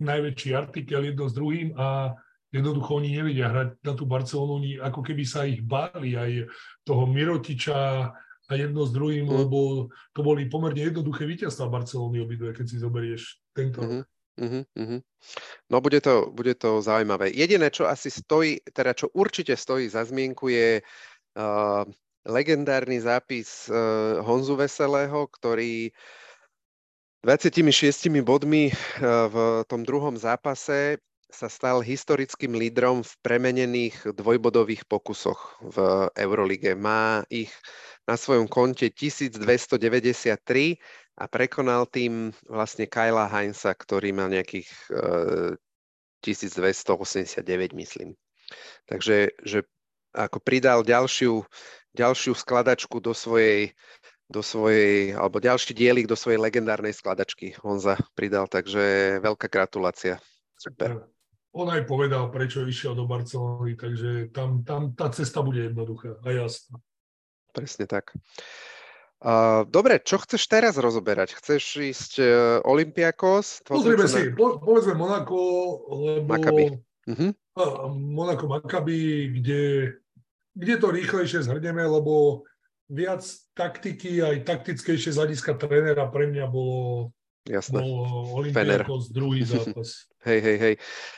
najväčší artikel jedno s druhým a jednoducho oni nevedia hrať na tú Barcelonu, oni ako keby sa ich báli aj toho Mirotiča, a jedno s druhým, mm. lebo to boli pomerne jednoduché víťazstva Barcelony obidve, keď si zoberieš tento mm-hmm. Uh-huh, uh-huh. No bude to, bude to zaujímavé. Jediné, čo asi stojí, teda čo určite stojí za zmienku je uh, legendárny zápis uh, Honzu Veselého, ktorý 26 bodmi uh, v tom druhom zápase sa stal historickým lídrom v premenených dvojbodových pokusoch v Eurolige. Má ich na svojom konte 1293 a prekonal tým vlastne Kyla Heinza, ktorý má nejakých uh, eh, 1289, myslím. Takže že ako pridal ďalšiu, ďalšiu skladačku do svojej, do svojej, alebo ďalší dielik do svojej legendárnej skladačky Honza pridal, takže veľká gratulácia. Super on aj povedal, prečo išiel do Barcelony, takže tam, tam tá cesta bude jednoduchá a jasná. Presne tak. Uh, dobre, čo chceš teraz rozoberať? Chceš ísť uh, Olympiakos? Pozrieme si, po, povedzme Monako, lebo... Maccabi. Uh-huh. Uh, Monako Maccabi, kde, kde to rýchlejšie zhrneme, lebo viac taktiky, aj taktickejšie z hľadiska trénera pre mňa bolo Jasné. Olympiakos druhý zápas. hej, hej, hej.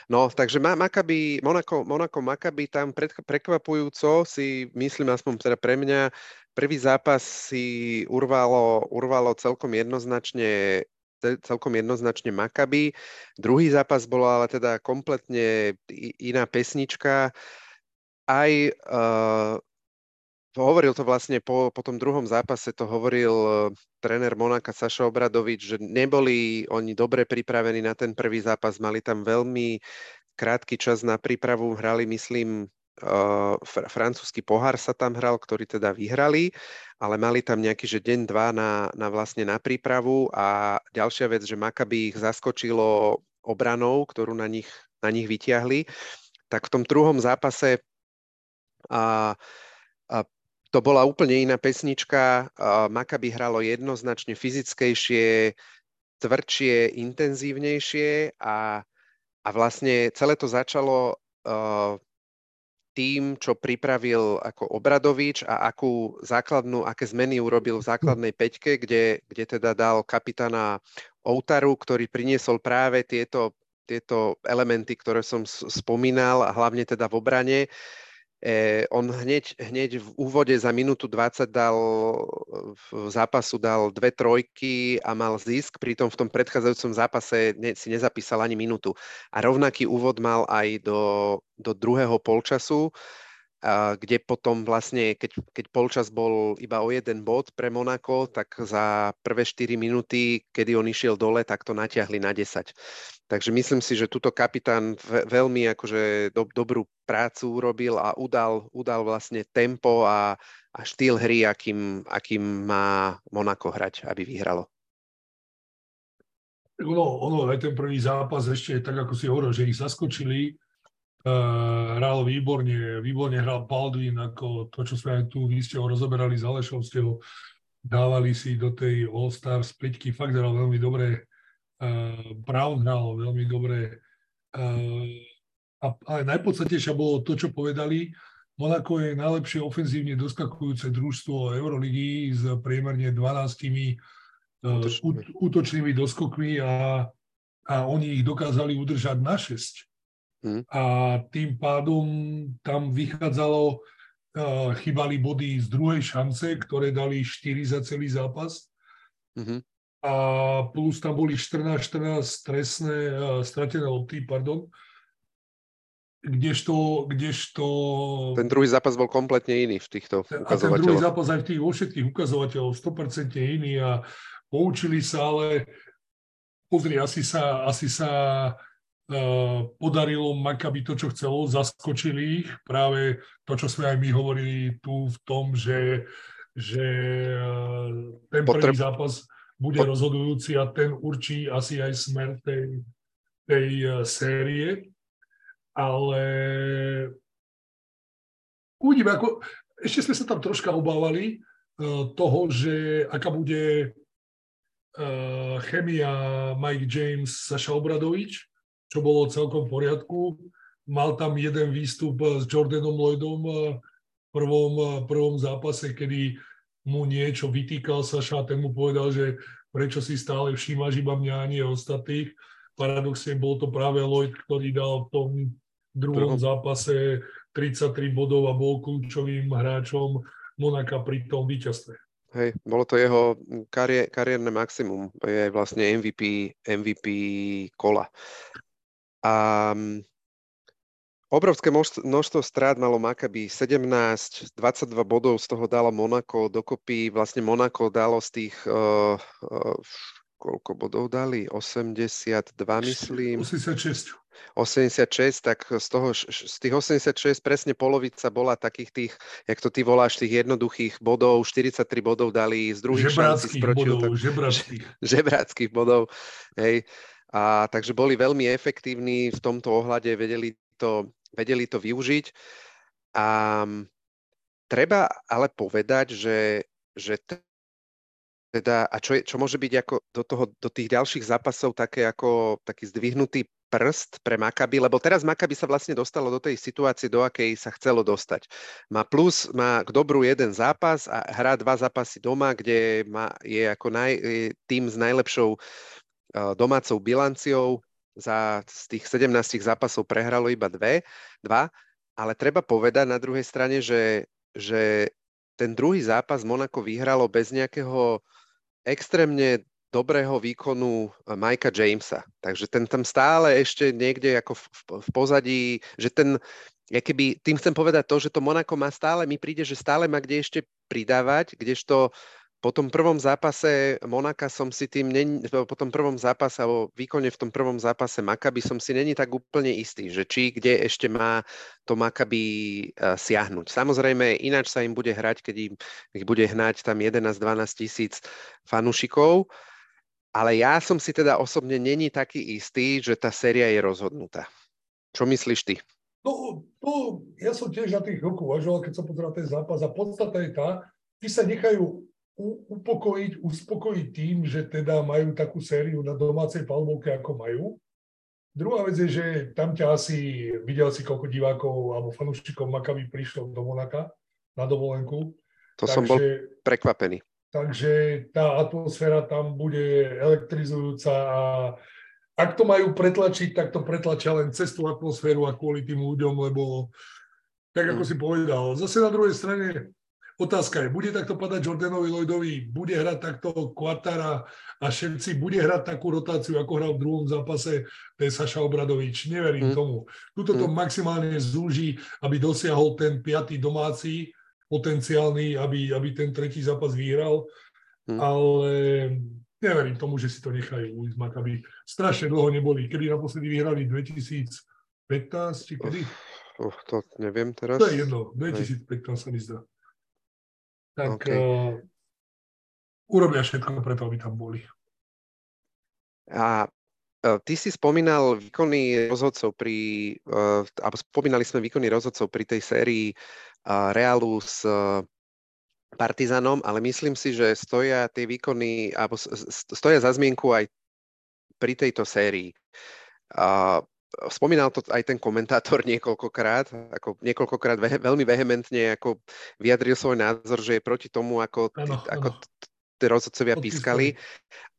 No, takže Maccabi, Monaco, Monaco Maccabi tam pred, prekvapujúco si, myslím aspoň teda pre mňa, prvý zápas si urvalo, urvalo celkom jednoznačne celkom jednoznačne Maccabi. Druhý zápas bola ale teda kompletne iná pesnička. Aj uh, hovoril to vlastne po, po tom druhom zápase, to hovoril uh, tréner Monaka Saša Obradovič, že neboli oni dobre pripravení na ten prvý zápas, mali tam veľmi krátky čas na prípravu, hrali myslím uh, fr- francúzsky pohár sa tam hral, ktorý teda vyhrali, ale mali tam nejaký, že deň, dva na, na vlastne na prípravu. A ďalšia vec, že Makaby ich zaskočilo obranou, ktorú na nich, na nich vytiahli, tak v tom druhom zápase a, a to bola úplne iná pesnička. Makaby hralo jednoznačne fyzickejšie, tvrdšie, intenzívnejšie a, a vlastne celé to začalo uh, tým, čo pripravil ako Obradovič a akú základnú, aké zmeny urobil v základnej peťke, kde, kde teda dal kapitána Outaru, ktorý priniesol práve tieto, tieto elementy, ktoré som spomínal a hlavne teda v obrane. Eh, on hneď, hneď v úvode za minútu 20 dal, v zápasu dal dve trojky a mal zisk, pritom v tom predchádzajúcom zápase ne, si nezapísal ani minútu. A rovnaký úvod mal aj do, do druhého polčasu kde potom vlastne, keď, keď polčas bol iba o jeden bod pre Monako, tak za prvé 4 minúty, kedy on išiel dole, tak to natiahli na 10. Takže myslím si, že tuto kapitán veľmi akože do, dobrú prácu urobil a udal, udal vlastne tempo a, a štýl hry, akým, akým má Monako hrať, aby vyhralo. Ono, ono, aj ten prvý zápas ešte, tak ako si hovoril, že ich zaskočili, hral výborne, výborne hral Baldwin, ako to, čo sme aj tu, vy ste ho rozoberali ste ho dávali si do tej All-Star späťky, fakt hral veľmi dobre. Brown hral veľmi dobre. A, ale najpodstatnejšie bolo to, čo povedali. Monaco je najlepšie ofenzívne doskakujúce družstvo Euroligy s priemerne 12 útočnými, útočnými doskokmi a, a oni ich dokázali udržať na 6. Hmm. A tým pádom tam vychádzalo, uh, chýbali body z druhej šance, ktoré dali 4 za celý zápas. Hmm. A plus tam boli 14-14 stresné, uh, stratené lopty, pardon. Kdežto, kdežto... Ten druhý zápas bol kompletne iný v týchto ukazovateľoch. A ten druhý zápas aj v tých vo všetkých ukazovateľov 100% iný a poučili sa, ale pozri, asi sa, asi sa podarilo Makabi to, čo chcelo, zaskočili ich. Práve to, čo sme aj my hovorili tu v tom, že, že ten prvý Potreb... zápas bude Pot... rozhodujúci a ten určí asi aj smer tej, tej série ale uvidíme, ako, ešte sme sa tam troška obávali toho, že aká bude chemia Mike James, Saša Obradovič, čo bolo celkom v poriadku. Mal tam jeden výstup s Jordanom Lloydom uh, v prvom, uh, prvom zápase, kedy mu niečo vytýkal Saša a ten mu povedal, že prečo si stále všímaš iba mňa a nie ostatných. Paradoxne bol to práve Lloyd, ktorý dal v tom druhom zápase 33 bodov a bol kľúčovým hráčom Monaka pri tom víťazstve. Hej, bolo to jeho kariér, kariérne maximum, je vlastne MVP, MVP kola. A mm, obrovské množstvo strát malo Maccabi, 17, 22 bodov z toho dalo Monako, dokopy vlastne Monako dalo z tých uh, uh, koľko bodov dali? 82, myslím. 86. 86, tak z, toho, z tých 86 presne polovica bola takých tých, jak to ty voláš, tých jednoduchých bodov, 43 bodov dali z druhých šancí. bodov, tak, žebráckých. žebráckých bodov, hej. A, takže boli veľmi efektívni v tomto ohľade, vedeli to, vedeli to využiť. A treba ale povedať, že, že teda, a čo, je, čo môže byť ako do, toho, do tých ďalších zápasov také ako taký zdvihnutý prst pre Makaby, lebo teraz Makaby sa vlastne dostalo do tej situácie, do akej sa chcelo dostať. Má plus, má k dobru jeden zápas a hrá dva zápasy doma, kde má, je ako naj, tým s najlepšou domácou bilanciou. Za z tých 17 zápasov prehralo iba dve, dva, ale treba povedať na druhej strane, že, že ten druhý zápas Monako vyhralo bez nejakého extrémne dobrého výkonu eh, Mikea Jamesa. Takže ten tam stále ešte niekde ako v, v pozadí, že ten, ja keby, tým chcem povedať to, že to Monako má stále, mi príde, že stále má kde ešte pridávať, kdežto po tom prvom zápase Monaka som si tým, není, po tom prvom zápase alebo výkone v tom prvom zápase Makaby som si není tak úplne istý, že či kde ešte má to Makaby uh, siahnuť. Samozrejme, ináč sa im bude hrať, keď im, ich bude hnať tam 11-12 tisíc fanúšikov, ale ja som si teda osobne není taký istý, že tá séria je rozhodnutá. Čo myslíš ty? No, to, ja som tiež na tých chvíľku uvažoval, keď som pozeral ten zápas a podstata je tá, tí sa nechajú upokojiť, uspokojiť tým, že teda majú takú sériu na domácej palmovke, ako majú. Druhá vec je, že tam ťa asi, videl si koľko divákov alebo fanúšikov Makaby prišlo do Monaka na dovolenku. To takže, som bol prekvapený. Takže tá atmosféra tam bude elektrizujúca a ak to majú pretlačiť, tak to pretlačia len cez tú atmosféru a kvôli tým ľuďom, lebo tak ako mm. si povedal. Zase na druhej strane Otázka je, bude takto padať Jordanovi Lloydovi, bude hrať takto Quartara a všetci, bude hrať takú rotáciu, ako hral v druhom zápase ten Saša Obradovič. Neverím mm. tomu. Tuto to mm. maximálne zúži, aby dosiahol ten piatý domáci potenciálny, aby, aby ten tretí zápas vyhral. Mm. Ale neverím tomu, že si to nechajú ujsť aby strašne dlho neboli. Kedy naposledy vyhrali 2015, či kedy? Uh, to neviem teraz. To je jedno, 2015 sa mi zdá tak okay. uh, urobia všetko preto, aby tam boli. A uh, ty si spomínal výkony rozhodcov pri, uh, alebo spomínali sme výkony rozhodcov pri tej sérii uh, Realu s Partizanom, ale myslím si, že stoja tie výkony, alebo stoja za zmienku aj pri tejto sérii. Spomínal to aj ten komentátor niekoľkokrát, ako niekoľkokrát ve, veľmi vehementne ako vyjadril svoj názor, že je proti tomu, ako, ano, ako tí rozhodcovia pískali.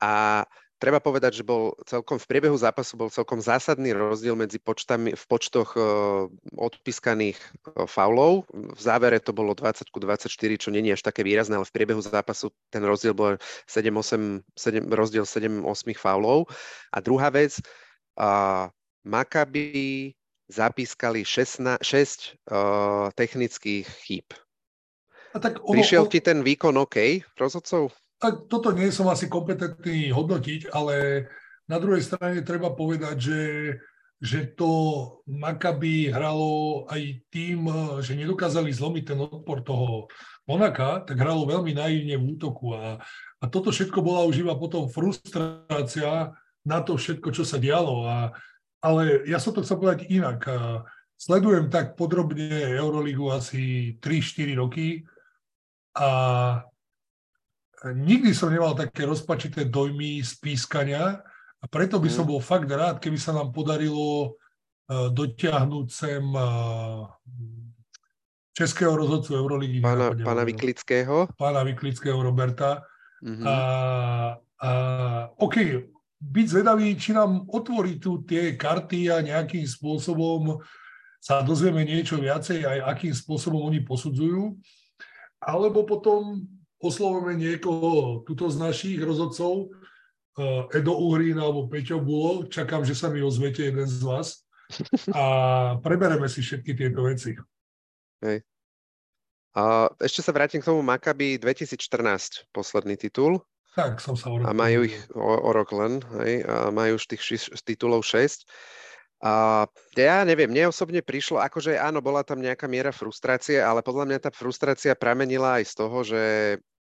A treba povedať, že bol celkom v priebehu zápasu bol celkom zásadný rozdiel medzi počtami, v počtoch uh, odpískaných uh, faulov. V závere to bolo 20 ku 24, čo není až také výrazné, ale v priebehu zápasu ten rozdiel bol 7, 8, 7, rozdiel 7-8 faulov. A druhá vec, uh, Maccabi zapískali 6, 6 uh, technických chýb. A tak ono, Prišiel ti ten výkon OK rozhodcov? Tak toto nie som asi kompetentný hodnotiť, ale na druhej strane treba povedať, že, že to Maccabi hralo aj tým, že nedokázali zlomiť ten odpor toho Monaka, tak hralo veľmi naivne v útoku a, a toto všetko bola už iba potom frustrácia na to všetko, čo sa dialo a ale ja som to chcel povedať inak. Sledujem tak podrobne Euroligu asi 3-4 roky a nikdy som nemal také rozpačité dojmy z pískania a preto by som mhm. bol fakt rád, keby sa nám podarilo dotiahnuť sem českého rozhodcu Euroligy. Pána, pána Vyklického. Pána Vyklického Roberta. Mm-hmm. A, a OK, byť zvedavý, či nám otvorí tu tie karty a nejakým spôsobom sa dozvieme niečo viacej, aj akým spôsobom oni posudzujú. Alebo potom oslovíme niekoho tuto z našich rozhodcov, eh, Edo Uhrín alebo Peťo Bulo, čakám, že sa mi ozvete jeden z vás a prebereme si všetky tieto veci. Hej. A ešte sa vrátim k tomu Maccabi 2014, posledný titul. Tak, som sa o rok. A majú ich o, o rok len, hej, a majú už tých ši, titulov 6. A ja neviem, mne osobne prišlo, akože áno, bola tam nejaká miera frustrácie, ale podľa mňa tá frustrácia pramenila aj z toho, že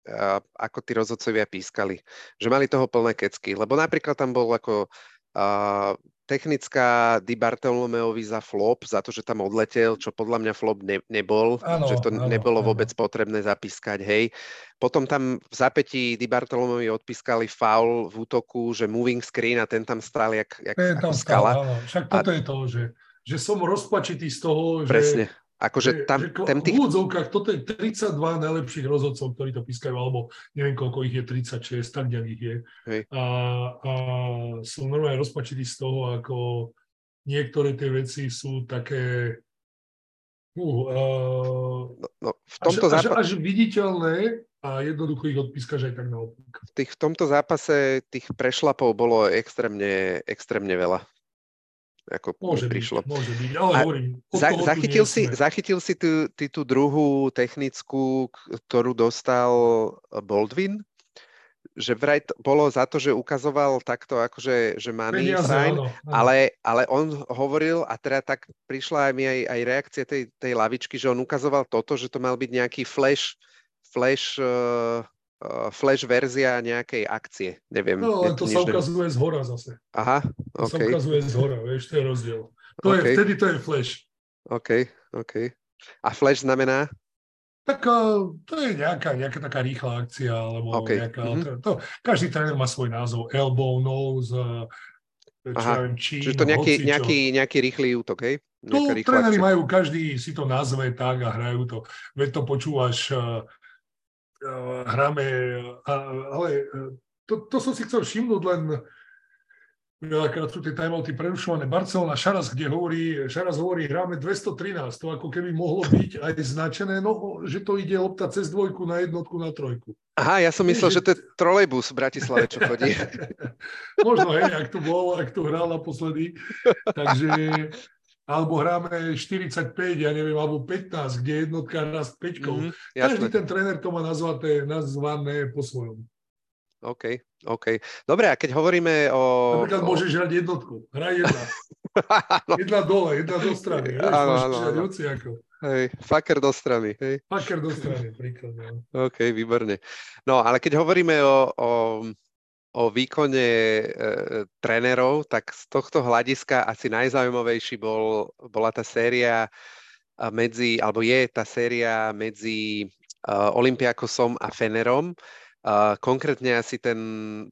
a, ako tí rozhodcovia pískali. Že mali toho plné kecky. Lebo napríklad tam bol ako technická Di Bartolomeovi za flop, za to, že tam odletel, čo podľa mňa flop ne, nebol, ano, že to ano, nebolo ano. vôbec potrebné zapískať, hej. Potom tam v zapätí Di Bartolomeovi odpískali foul v útoku, že moving screen a ten tam stál jak, jak ten tam skala. Stál, áno. Však toto a... je to, že, že som rozpačitý z toho, Presne. že Akože tam, že, ten tých... V úvodzovkách toto je 32 najlepších rozhodcov, ktorí to pískajú, alebo neviem, koľko ich je, 36, tak nejak ich je. Hej. A, a som normálne rozpačitý z toho, ako niektoré tie veci sú také uh, uh, no, no, v tomto až, zápa- až, až viditeľné a jednoducho ich odpískaš aj tak na opak. V, tých, v tomto zápase tých prešlapov bolo extrémne, extrémne veľa ako môže prišlo. Byť, môže byť, ale hovorím, za, zachytil, si, zachytil si tú, ty tú druhú technickú, ktorú dostal Baldwin? Že vraj to bolo za to, že ukazoval takto akože, že money Peniaze, fine, áno, áno. Ale, ale on hovoril, a teda tak prišla aj mi aj, aj reakcia tej, tej lavičky, že on ukazoval toto, že to mal byť nejaký flash, flash uh, flash verzia nejakej akcie. Neviem. No, ale to sa ukazuje z hora zase. Aha, To okay. sa ukazuje z hora, vieš, to je rozdiel. To okay. je, vtedy to je flash. OK, OK. A flash znamená? Tak uh, to je nejaká, nejaká taká rýchla akcia, alebo okay. nejaká... Mm-hmm. To, každý tréner má svoj názov. Elbow, nose, uh, Aha, viem, čín, čiže to nejaký, hocičo. nejaký, nejaký rýchly útok, hej? To tréneri majú, každý si to nazve tak a hrajú to. Veď to počúvaš uh, hráme, ale e, to, to som si chcel všimnúť len veľakrát sú tie timeouty prerušované. Barcelona, Šaras, kde hovorí, Šaras hovorí, hráme 213, to ako keby mohlo byť aj značené, no, že to ide lopta cez dvojku na jednotku na trojku. Aha, ja som myslel, že, to je trolejbus v Bratislave, čo chodí. Možno, hej, ak to bol, ak to hral naposledy. Takže alebo hráme 45, ja neviem, alebo 15, kde jednotka raz 5. Mm-hmm, Každý ten tréner to má nazvaté, nazvané po svojom. OK, OK. Dobre, a keď hovoríme o... Napríklad o... môžeš hrať jednotku. Hraj jedna. jedna dole, jedna do strany. Áno, áno, áno. Hej, faker do strany. Hej. Faker do strany, príklad. No. OK, výborne. No, ale keď hovoríme o, o o výkone e, trénerov, tak z tohto hľadiska asi najzaujímavejší bol, bola tá séria medzi, alebo je tá séria medzi uh, Olympiakosom a Fenerom. Uh, konkrétne asi ten,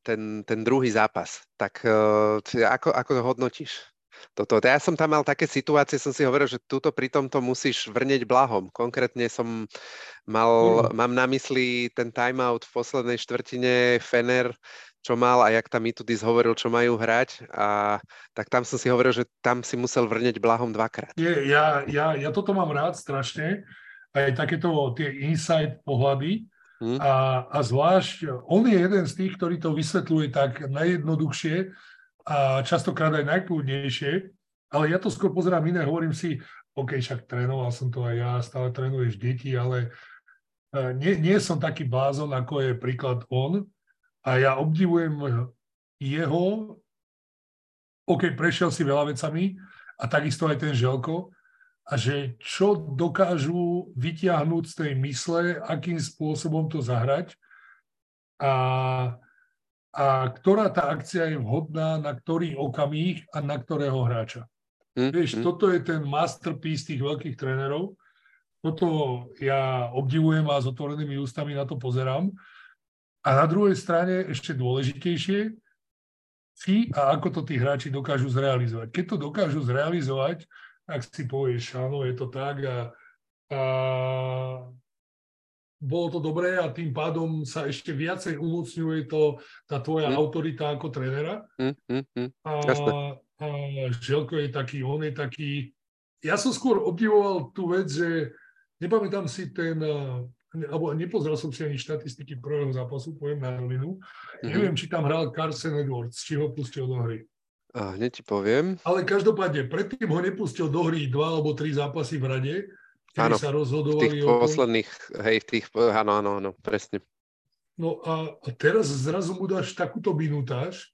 ten, ten druhý zápas. Tak uh, ako, ako to hodnotíš? Toto. Ja som tam mal také situácie, som si hovoril, že túto pri tomto musíš vrneť blahom. Konkrétne som mal, mm. mám na mysli ten timeout v poslednej štvrtine Fener, čo mal a jak tam Itudis hovoril, čo majú hrať. A tak tam som si hovoril, že tam si musel vrneť blahom dvakrát. Je, ja, ja, ja toto mám rád strašne. Aj takéto tie inside pohľady, Hmm. A, a zvlášť, on je jeden z tých, ktorý to vysvetľuje tak najjednoduchšie a častokrát aj najkľudnejšie, ale ja to skôr pozerám iné, hovorím si, OK, však trénoval som to aj ja, stále trénuješ deti, ale e, nie, nie som taký blázon, ako je príklad on a ja obdivujem jeho, OK, prešiel si veľa vecami a takisto aj ten Želko, a že čo dokážu vytiahnuť z tej mysle, akým spôsobom to zahrať a, a ktorá tá akcia je vhodná na ktorý okamih a na ktorého hráča. Mm, Vieš, mm. toto je ten masterpiece tých veľkých trénerov. Toto ja obdivujem a s otvorenými ústami na to pozerám. A na druhej strane ešte dôležitejšie, či a ako to tí hráči dokážu zrealizovať. Keď to dokážu zrealizovať, ak si povieš, áno, je to tak a, a bolo to dobré a tým pádom sa ešte viacej umocňuje to, tá tvoja mm. autorita ako trénera. Mm, mm, mm. A, a Želko je taký, on je taký... Ja som skôr obdivoval tú vec, že nepamätám si ten, alebo nepozrel som si ani štatistiky prvého zápasu, poviem na rovinu. Mm-hmm. Neviem, či tam hral Carson Edwards, či ho pustil do hry. A hneď ti poviem. Ale každopádne, predtým ho nepustil do hry dva alebo tri zápasy v rade, kedy sa rozhodovali v tých o posledných, hej, v tých, áno, áno, áno, presne. No a, a teraz zrazu mu dáš takúto minutáž,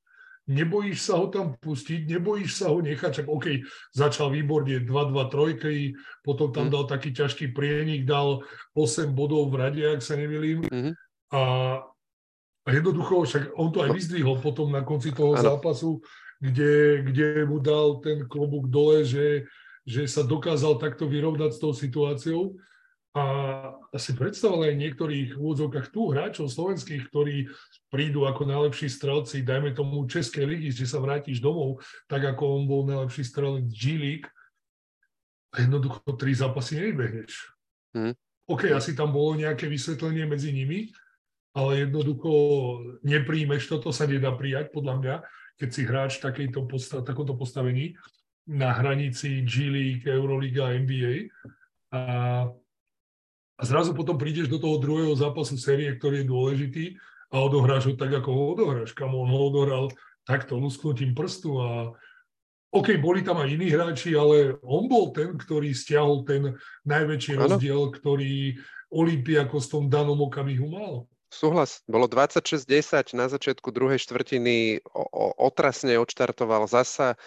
nebojíš sa ho tam pustiť, nebojíš sa ho nechať, čak OK, začal výborne 2-2 trojky, potom tam mm. dal taký ťažký prienik, dal 8 bodov v rade, ak sa nemýlim. Mm-hmm. A, a jednoducho, však on to aj vyzdvihol potom na konci toho ano. zápasu, kde, kde mu dal ten klobúk dole, že, že sa dokázal takto vyrovnať s tou situáciou. A asi predstavoval aj niektorých v úvodzovkách tu hráčov slovenských, ktorí prídu ako najlepší strelci, dajme tomu Českej ligy, že sa vrátiš domov, tak ako on bol najlepší strelec G League. Jednoducho tri zápasy nevybehneš. Hmm. OK, asi tam bolo nejaké vysvetlenie medzi nimi, ale jednoducho nepríjmeš toto, sa nedá prijať, podľa mňa keď si hráč v takejto posta- takomto postavení na hranici G League, Euroliga, NBA a, a zrazu potom prídeš do toho druhého zápasu série, ktorý je dôležitý a odohráš ho tak, ako ho odohráš. Kam on ho odohral takto lusknutím prstu a OK, boli tam aj iní hráči, ale on bol ten, ktorý stiahol ten najväčší ano. rozdiel, ktorý Olympiakos v tom danom okamihu mal. Súhlas. Bolo 26-10 na začiatku druhej štvrtiny, o, o, otrasne odštartoval zasa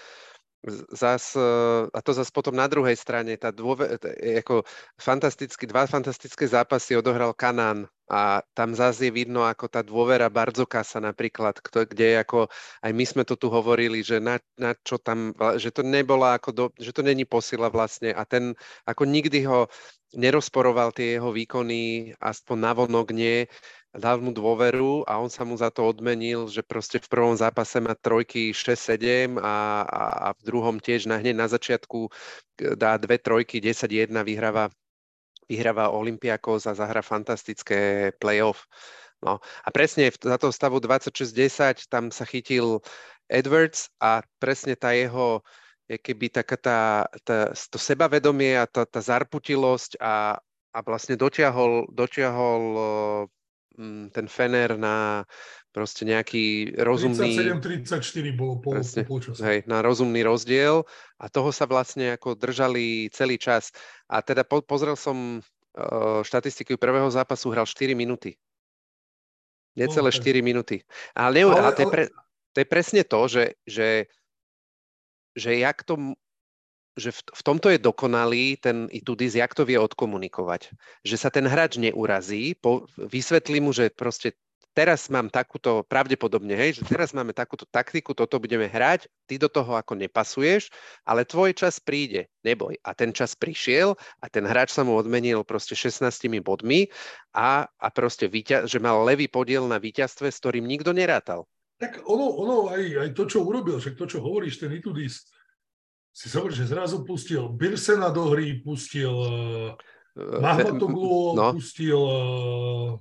zas, e, a to zase potom na druhej strane, tá dôve, ako fantasticky, dva fantastické zápasy odohral Kanán a tam zase je vidno, ako tá dôvera Bardzokasa napríklad, kde ako aj my sme to tu hovorili, že na, na čo tam, že to nebola ako, do, že to není posila vlastne a ten ako nikdy ho nerozporoval tie jeho výkony, aspoň navonok nie, dal mu dôveru a on sa mu za to odmenil, že proste v prvom zápase má trojky 6-7 a, a, a v druhom tiež na hneď na začiatku dá dve trojky, 10-1 vyhráva, vyhráva Olympiakos a zahra fantastické playoff. No a presne za toho stavu 26-10 tam sa chytil Edwards a presne tá jeho je keby taká tá, tá, to sebavedomie a tá, tá zarputilosť a, a vlastne dotiahol, dotiahol Mm, ten Fener na proste nejaký rozumný... 37-34 bolo po, presne, po Hej, na rozumný rozdiel a toho sa vlastne ako držali celý čas. A teda po, pozrel som uh, štatistiky prvého zápasu, hral 4 minúty. Necelé okay. 4 minúty. Ale, ale, ale to, je pre, to je presne to, že, že, že jak to že v, tomto je dokonalý ten Itudis, jak to vie odkomunikovať. Že sa ten hráč neurazí, po, vysvetlí mu, že proste teraz mám takúto, pravdepodobne, hej, že teraz máme takúto taktiku, toto budeme hrať, ty do toho ako nepasuješ, ale tvoj čas príde, neboj. A ten čas prišiel a ten hráč sa mu odmenil proste 16 bodmi a, a proste víťa, že mal levý podiel na víťazstve, s ktorým nikto nerátal. Tak ono, ono aj, aj to, čo urobil, však to, čo hovoríš, ten Itudis, si sa že zrazu pustil Birsena do hry, pustil uh, Mahmatoglu, no. pustil uh,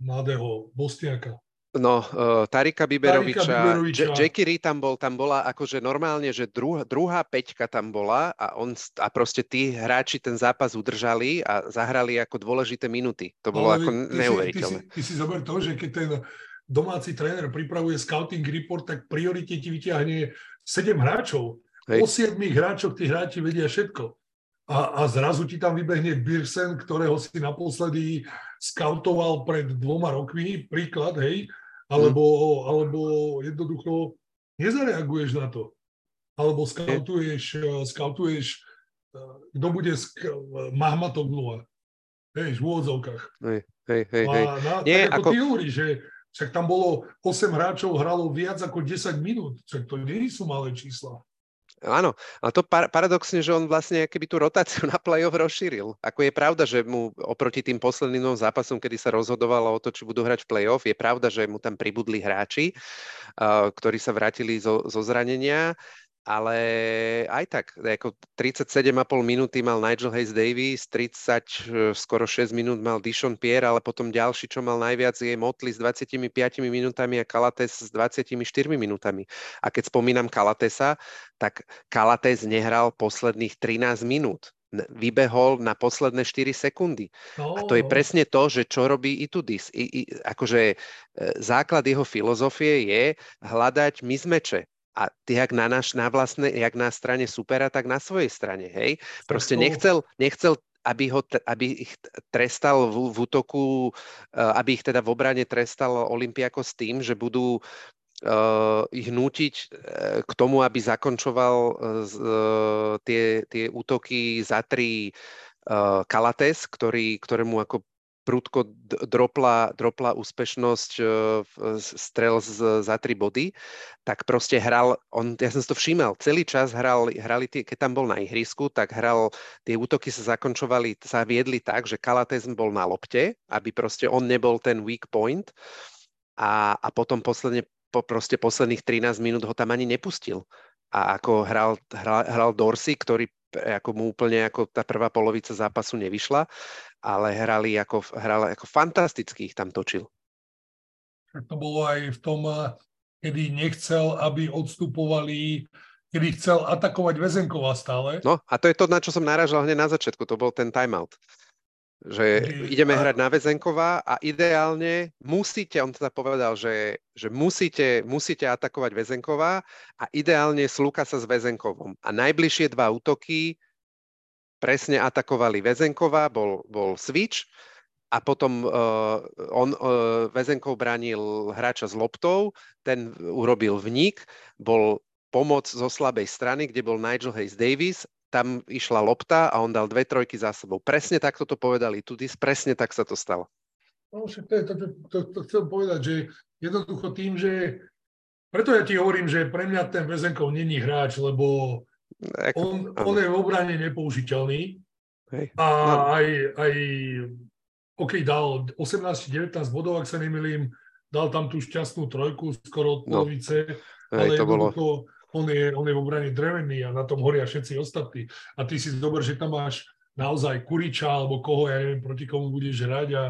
mladého Bosniaka. No, uh, Tarika Biberoviča, Tarika Biberoviča. Jackie Ree tam bol, tam bola akože normálne, že druh, druhá peťka tam bola a, on, a proste tí hráči ten zápas udržali a zahrali ako dôležité minuty. To bolo Ale ako ty neuveriteľné. Si, ty, si, ty si zober to, že keď ten domáci tréner pripravuje scouting report, tak priorite ti vyťahne 7 hráčov. Hej. O 7 hráčoch tí hráči vedia všetko a, a zrazu ti tam vybehne Birsen, ktorého si naposledy skautoval pred dvoma rokmi, príklad, hej, alebo, mm. alebo jednoducho nezareaguješ na to. Alebo skautuješ, skautuješ kto bude sk- Mahmatoglu, hej, v úvodzovkách. Hej, hej. hej. A na, Nie, tak ako, ako... ty hovoríš, že však tam bolo 8 hráčov, hralo viac ako 10 minút, však to nie sú malé čísla. Áno, ale to par- paradoxne, že on vlastne keby tú rotáciu na play-off rozšíril. Ako je pravda, že mu oproti tým posledným zápasom, kedy sa rozhodovalo o to, či budú hrať v play-off, je pravda, že mu tam pribudli hráči, uh, ktorí sa vrátili zo, zo zranenia ale aj tak, ako 37,5 minúty mal Nigel Hayes Davis, 30, e, skoro 6 minút mal Dishon Pierre, ale potom ďalší, čo mal najviac, je Motley s 25 minútami a Kalates s 24 minútami. A keď spomínam Kalatesa, tak Kalates nehral posledných 13 minút vybehol na posledné 4 sekundy. Oh. A to je presne to, že čo robí Itudis. I, i, akože e, základ jeho filozofie je hľadať mizmeče a ty jak na, naš, na vlastnej, jak na strane supera, tak na svojej strane, hej? Proste nechcel, nechcel aby, ho, aby ich trestal v, v útoku, eh, aby ich teda v obrane trestal Olympiako s tým, že budú uh, ich nútiť uh, k tomu, aby zakončoval uh, tie, tie útoky za tri uh, Kalates, ktorý, ktorému ako prúdko dropla, dropla úspešnosť e, strel z, za tri body, tak proste hral, on, ja som si to všímal, celý čas hral, hrali tie, keď tam bol na ihrisku, tak hral, tie útoky sa zakončovali, sa viedli tak, že Kalates bol na lopte, aby proste on nebol ten weak point a, a potom posledne, po, proste posledných 13 minút ho tam ani nepustil. A ako hral, hral, hral Dorsey, ktorý ako mu úplne ako tá prvá polovica zápasu nevyšla, ale hrali ako, hrali ako fantasticky ich tam točil. To bolo aj v tom, eh, kedy nechcel, aby odstupovali, kedy chcel atakovať Vezenkova stále. No a to je to, na čo som naražal hneď na začiatku, to bol ten timeout. Že ideme hrať na Vezenková a ideálne musíte, on teda povedal, že, že musíte, musíte atakovať Vezenková a ideálne slúka sa s Vezenkovom. A najbližšie dva útoky presne atakovali Vezenková, bol, bol switch a potom uh, on, uh, Vezenkov bránil hráča s loptou, ten urobil vnik, bol pomoc zo slabej strany, kde bol Nigel Hayes Davis tam išla lopta a on dal dve trojky za sebou. Presne takto to povedali Tudis, presne tak sa to stalo. No však to, je, to, to, to, to chcem povedať, že jednoducho tým, že preto ja ti hovorím, že pre mňa ten Vezenkov není hráč, lebo on, on je v obrane nepoužiteľný Hej. a no. aj, aj OK, dal 18-19 bodov, ak sa nemilím, dal tam tú šťastnú trojku skoro od no. polovice, no. ale to bolo on je, on je v obrane drevený a na tom horia všetci ostatní. A ty si dober, že tam máš naozaj Kuriča alebo koho, ja neviem, proti komu budeš hrať a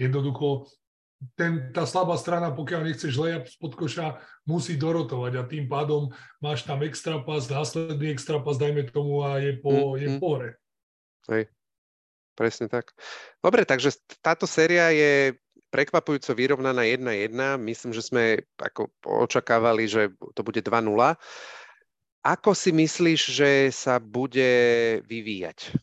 jednoducho ten, tá slabá strana, pokiaľ nechceš lejať spod koša, musí dorotovať a tým pádom máš tam extra pas, následný extra pas, dajme tomu a je po, mm, je po hore. Hej, presne tak. Dobre, takže táto séria je prekvapujúco vyrovnaná 1-1. Myslím, že sme ako očakávali, že to bude 2-0. Ako si myslíš, že sa bude vyvíjať?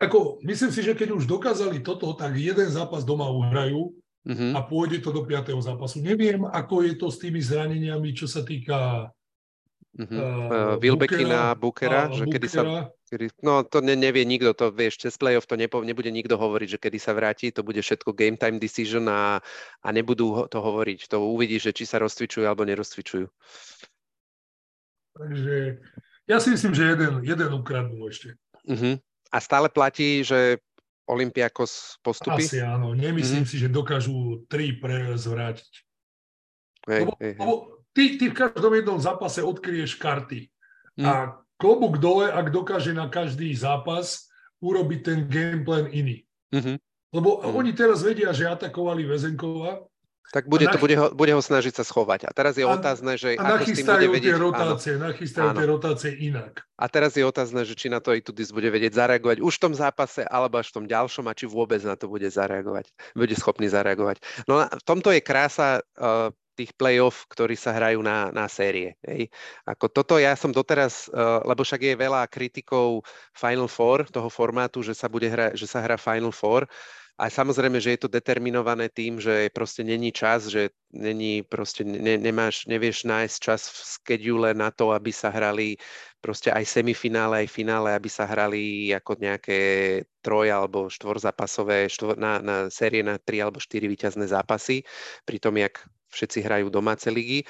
Ako, myslím si, že keď už dokázali toto, tak jeden zápas doma uhrajú uh-huh. a pôjde to do 5. zápasu. Neviem, ako je to s tými zraneniami, čo sa týka Uh-huh. Uh, Wilbekina, Bookera, že kedy sa... Kedy, no to ne, nevie nikto, to vieš, cez playoff to nepo, nebude nikto hovoriť, že kedy sa vráti, to bude všetko game time decision a, a nebudú to hovoriť. To uvidí, že či sa rozcvičujú alebo nerozcvičujú. Takže ja si myslím, že jeden, jeden ukradnú ešte. Uh-huh. A stále platí, že Olympiakos postupí? Asi áno. Nemyslím uh-huh. si, že dokážu tri pre zvrátiť. Hej, lebo, hej, hej. lebo ty, ty v každom jednom zápase odkryješ karty. Uh-huh. A klobúk dole, ak dokáže na každý zápas urobiť ten gameplan iný. Uh-huh. Lebo uh-huh. oni teraz vedia, že atakovali Vezenkova, tak bude, to, bude, ho, bude ho snažiť sa schovať. A teraz je a, otázne, že a ako s tým bude vedieť... Tie rotácie, áno, nachystajú áno. tie rotácie inak. A teraz je otázne, že či na to Itudis bude vedieť zareagovať už v tom zápase, alebo až v tom ďalšom, a či vôbec na to bude zareagovať. Bude schopný zareagovať. No a v tomto je krása uh, tých play-off, ktorí sa hrajú na, na série. Hej. Ako toto ja som doteraz, uh, lebo však je veľa kritikov Final Four, toho formátu, že sa, bude hra, že sa hrá Final Four, a samozrejme, že je to determinované tým, že proste není čas, že není proste, ne, nemáš, nevieš nájsť čas v skedule na to, aby sa hrali proste aj semifinále, aj finále, aby sa hrali ako nejaké troj alebo štvorzápasové štvor, na, na série na tri alebo štyri víťazné zápasy, pri tom, jak všetci hrajú domáce ligy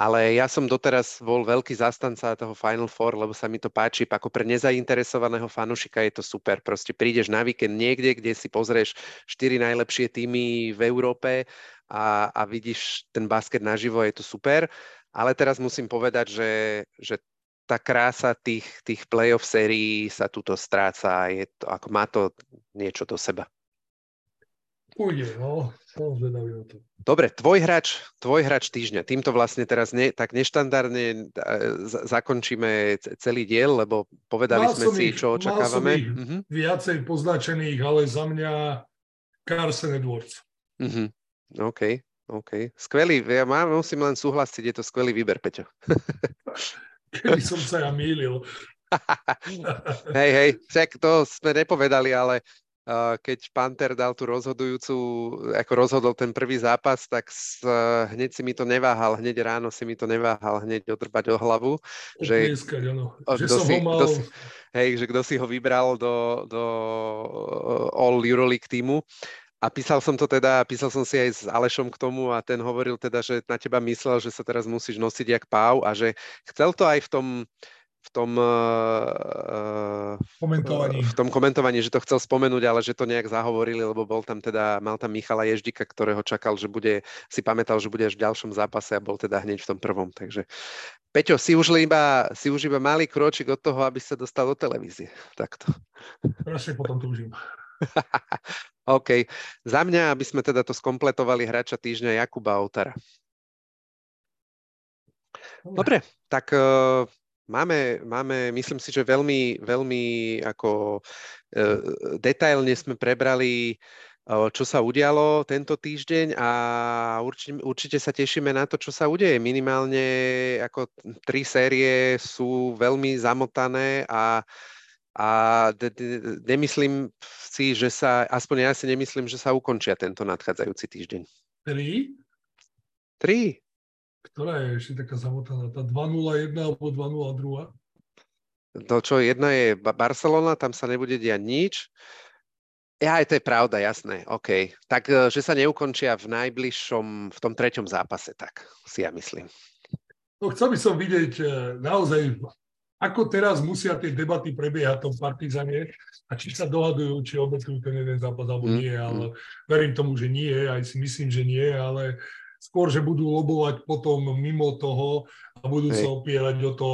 ale ja som doteraz bol veľký zastanca toho Final Four, lebo sa mi to páči. Ako pre nezainteresovaného fanušika je to super. Proste prídeš na víkend niekde, kde si pozrieš štyri najlepšie týmy v Európe a, a vidíš ten basket naživo, je to super. Ale teraz musím povedať, že, že tá krása tých, tých playoff sérií sa tuto stráca. Je to, ako má to niečo do seba. Ujde, no, som zvedavý o to. Dobre, tvoj hráč, tvoj hráč týždňa. Týmto vlastne teraz ne, tak neštandardne e, zakončíme celý diel, lebo povedali mal sme si, ich, čo očakávame. Mal som ich uh-huh. viacej poznačených, ale za mňa Carson Edwards. Uh-huh. OK, OK. Skvelý, ja mám, musím len súhlasiť, je to skvelý výber, Peťo. Keby som sa ja mýlil. hej, hej, však to sme nepovedali, ale keď Panther dal tú rozhodujúcu, ako rozhodol ten prvý zápas, tak s, hneď si mi to neváhal, hneď ráno si mi to neváhal hneď odrbať o hlavu. Že, že som si, ho mal... si, hej, že kto si ho vybral do, do All Euroleague týmu. A písal som to teda, písal som si aj s Alešom k tomu a ten hovoril teda, že na teba myslel, že sa teraz musíš nosiť jak páv a že chcel to aj v tom, v tom, uh, komentovaní. v tom komentovaní, že to chcel spomenúť, ale že to nejak zahovorili, lebo bol tam teda, mal tam Michala Ježdika, ktorého čakal, že bude, si pamätal, že bude až v ďalšom zápase a bol teda hneď v tom prvom. Takže Peťo, si už iba, si už iba malý kročik od toho, aby sa dostal do televízie. Takto. Prosím, potom túžim. OK. Za mňa, aby sme teda to skompletovali hráča týždňa Jakuba Outara. Dobre, tak uh, Máme, máme, myslím si, že veľmi, veľmi ako e, detailne sme prebrali, e, čo sa udialo tento týždeň a určite, určite sa tešíme na to, čo sa udeje. Minimálne ako tri série sú veľmi zamotané a, a de, de, nemyslím si, že sa, aspoň ja si nemyslím, že sa ukončia tento nadchádzajúci týždeň. Tri? Tri ktorá je ešte taká zamotaná? Tá 2-0-1 alebo 2-0-2? To čo, jedna je Barcelona, tam sa nebude diať nič. Ja, aj to je pravda, jasné, OK. Tak, e, že sa neukončia v najbližšom, v tom treťom zápase, tak si ja myslím. No, chcel by som vidieť e, naozaj, ako teraz musia tie debaty prebiehať v tom Partizane a či sa dohadujú, či obetujú ten jeden zápas alebo mm, nie, ale mm. verím tomu, že nie, aj si myslím, že nie, ale skôr, že budú lobovať potom mimo toho a budú Hej. sa opierať o to,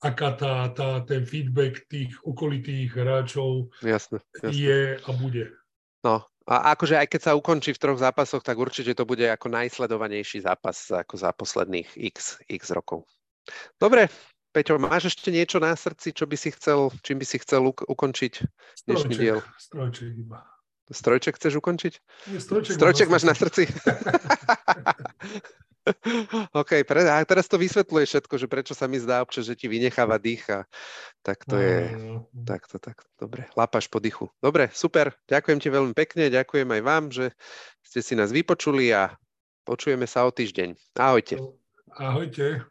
aká tá, tá, ten feedback tých okolitých hráčov jasne, jasne. je a bude. No, a akože aj keď sa ukončí v troch zápasoch, tak určite to bude ako najsledovanejší zápas ako za posledných x, x rokov. Dobre, Peťo, máš ešte niečo na srdci, čo by si chcel, čím by si chcel ukončiť dnešný diel? Strojček iba. Strojček chceš ukončiť? Nie, strojček, strojček máš na srdci? OK, pre, a teraz to vysvetľuje všetko, že prečo sa mi zdá občas, že ti vynecháva dýcha. Tak to je, takto, tak, dobre, lapáš po dýchu. Dobre, super, ďakujem ti veľmi pekne, ďakujem aj vám, že ste si nás vypočuli a počujeme sa o týždeň. Ahojte. Ahojte.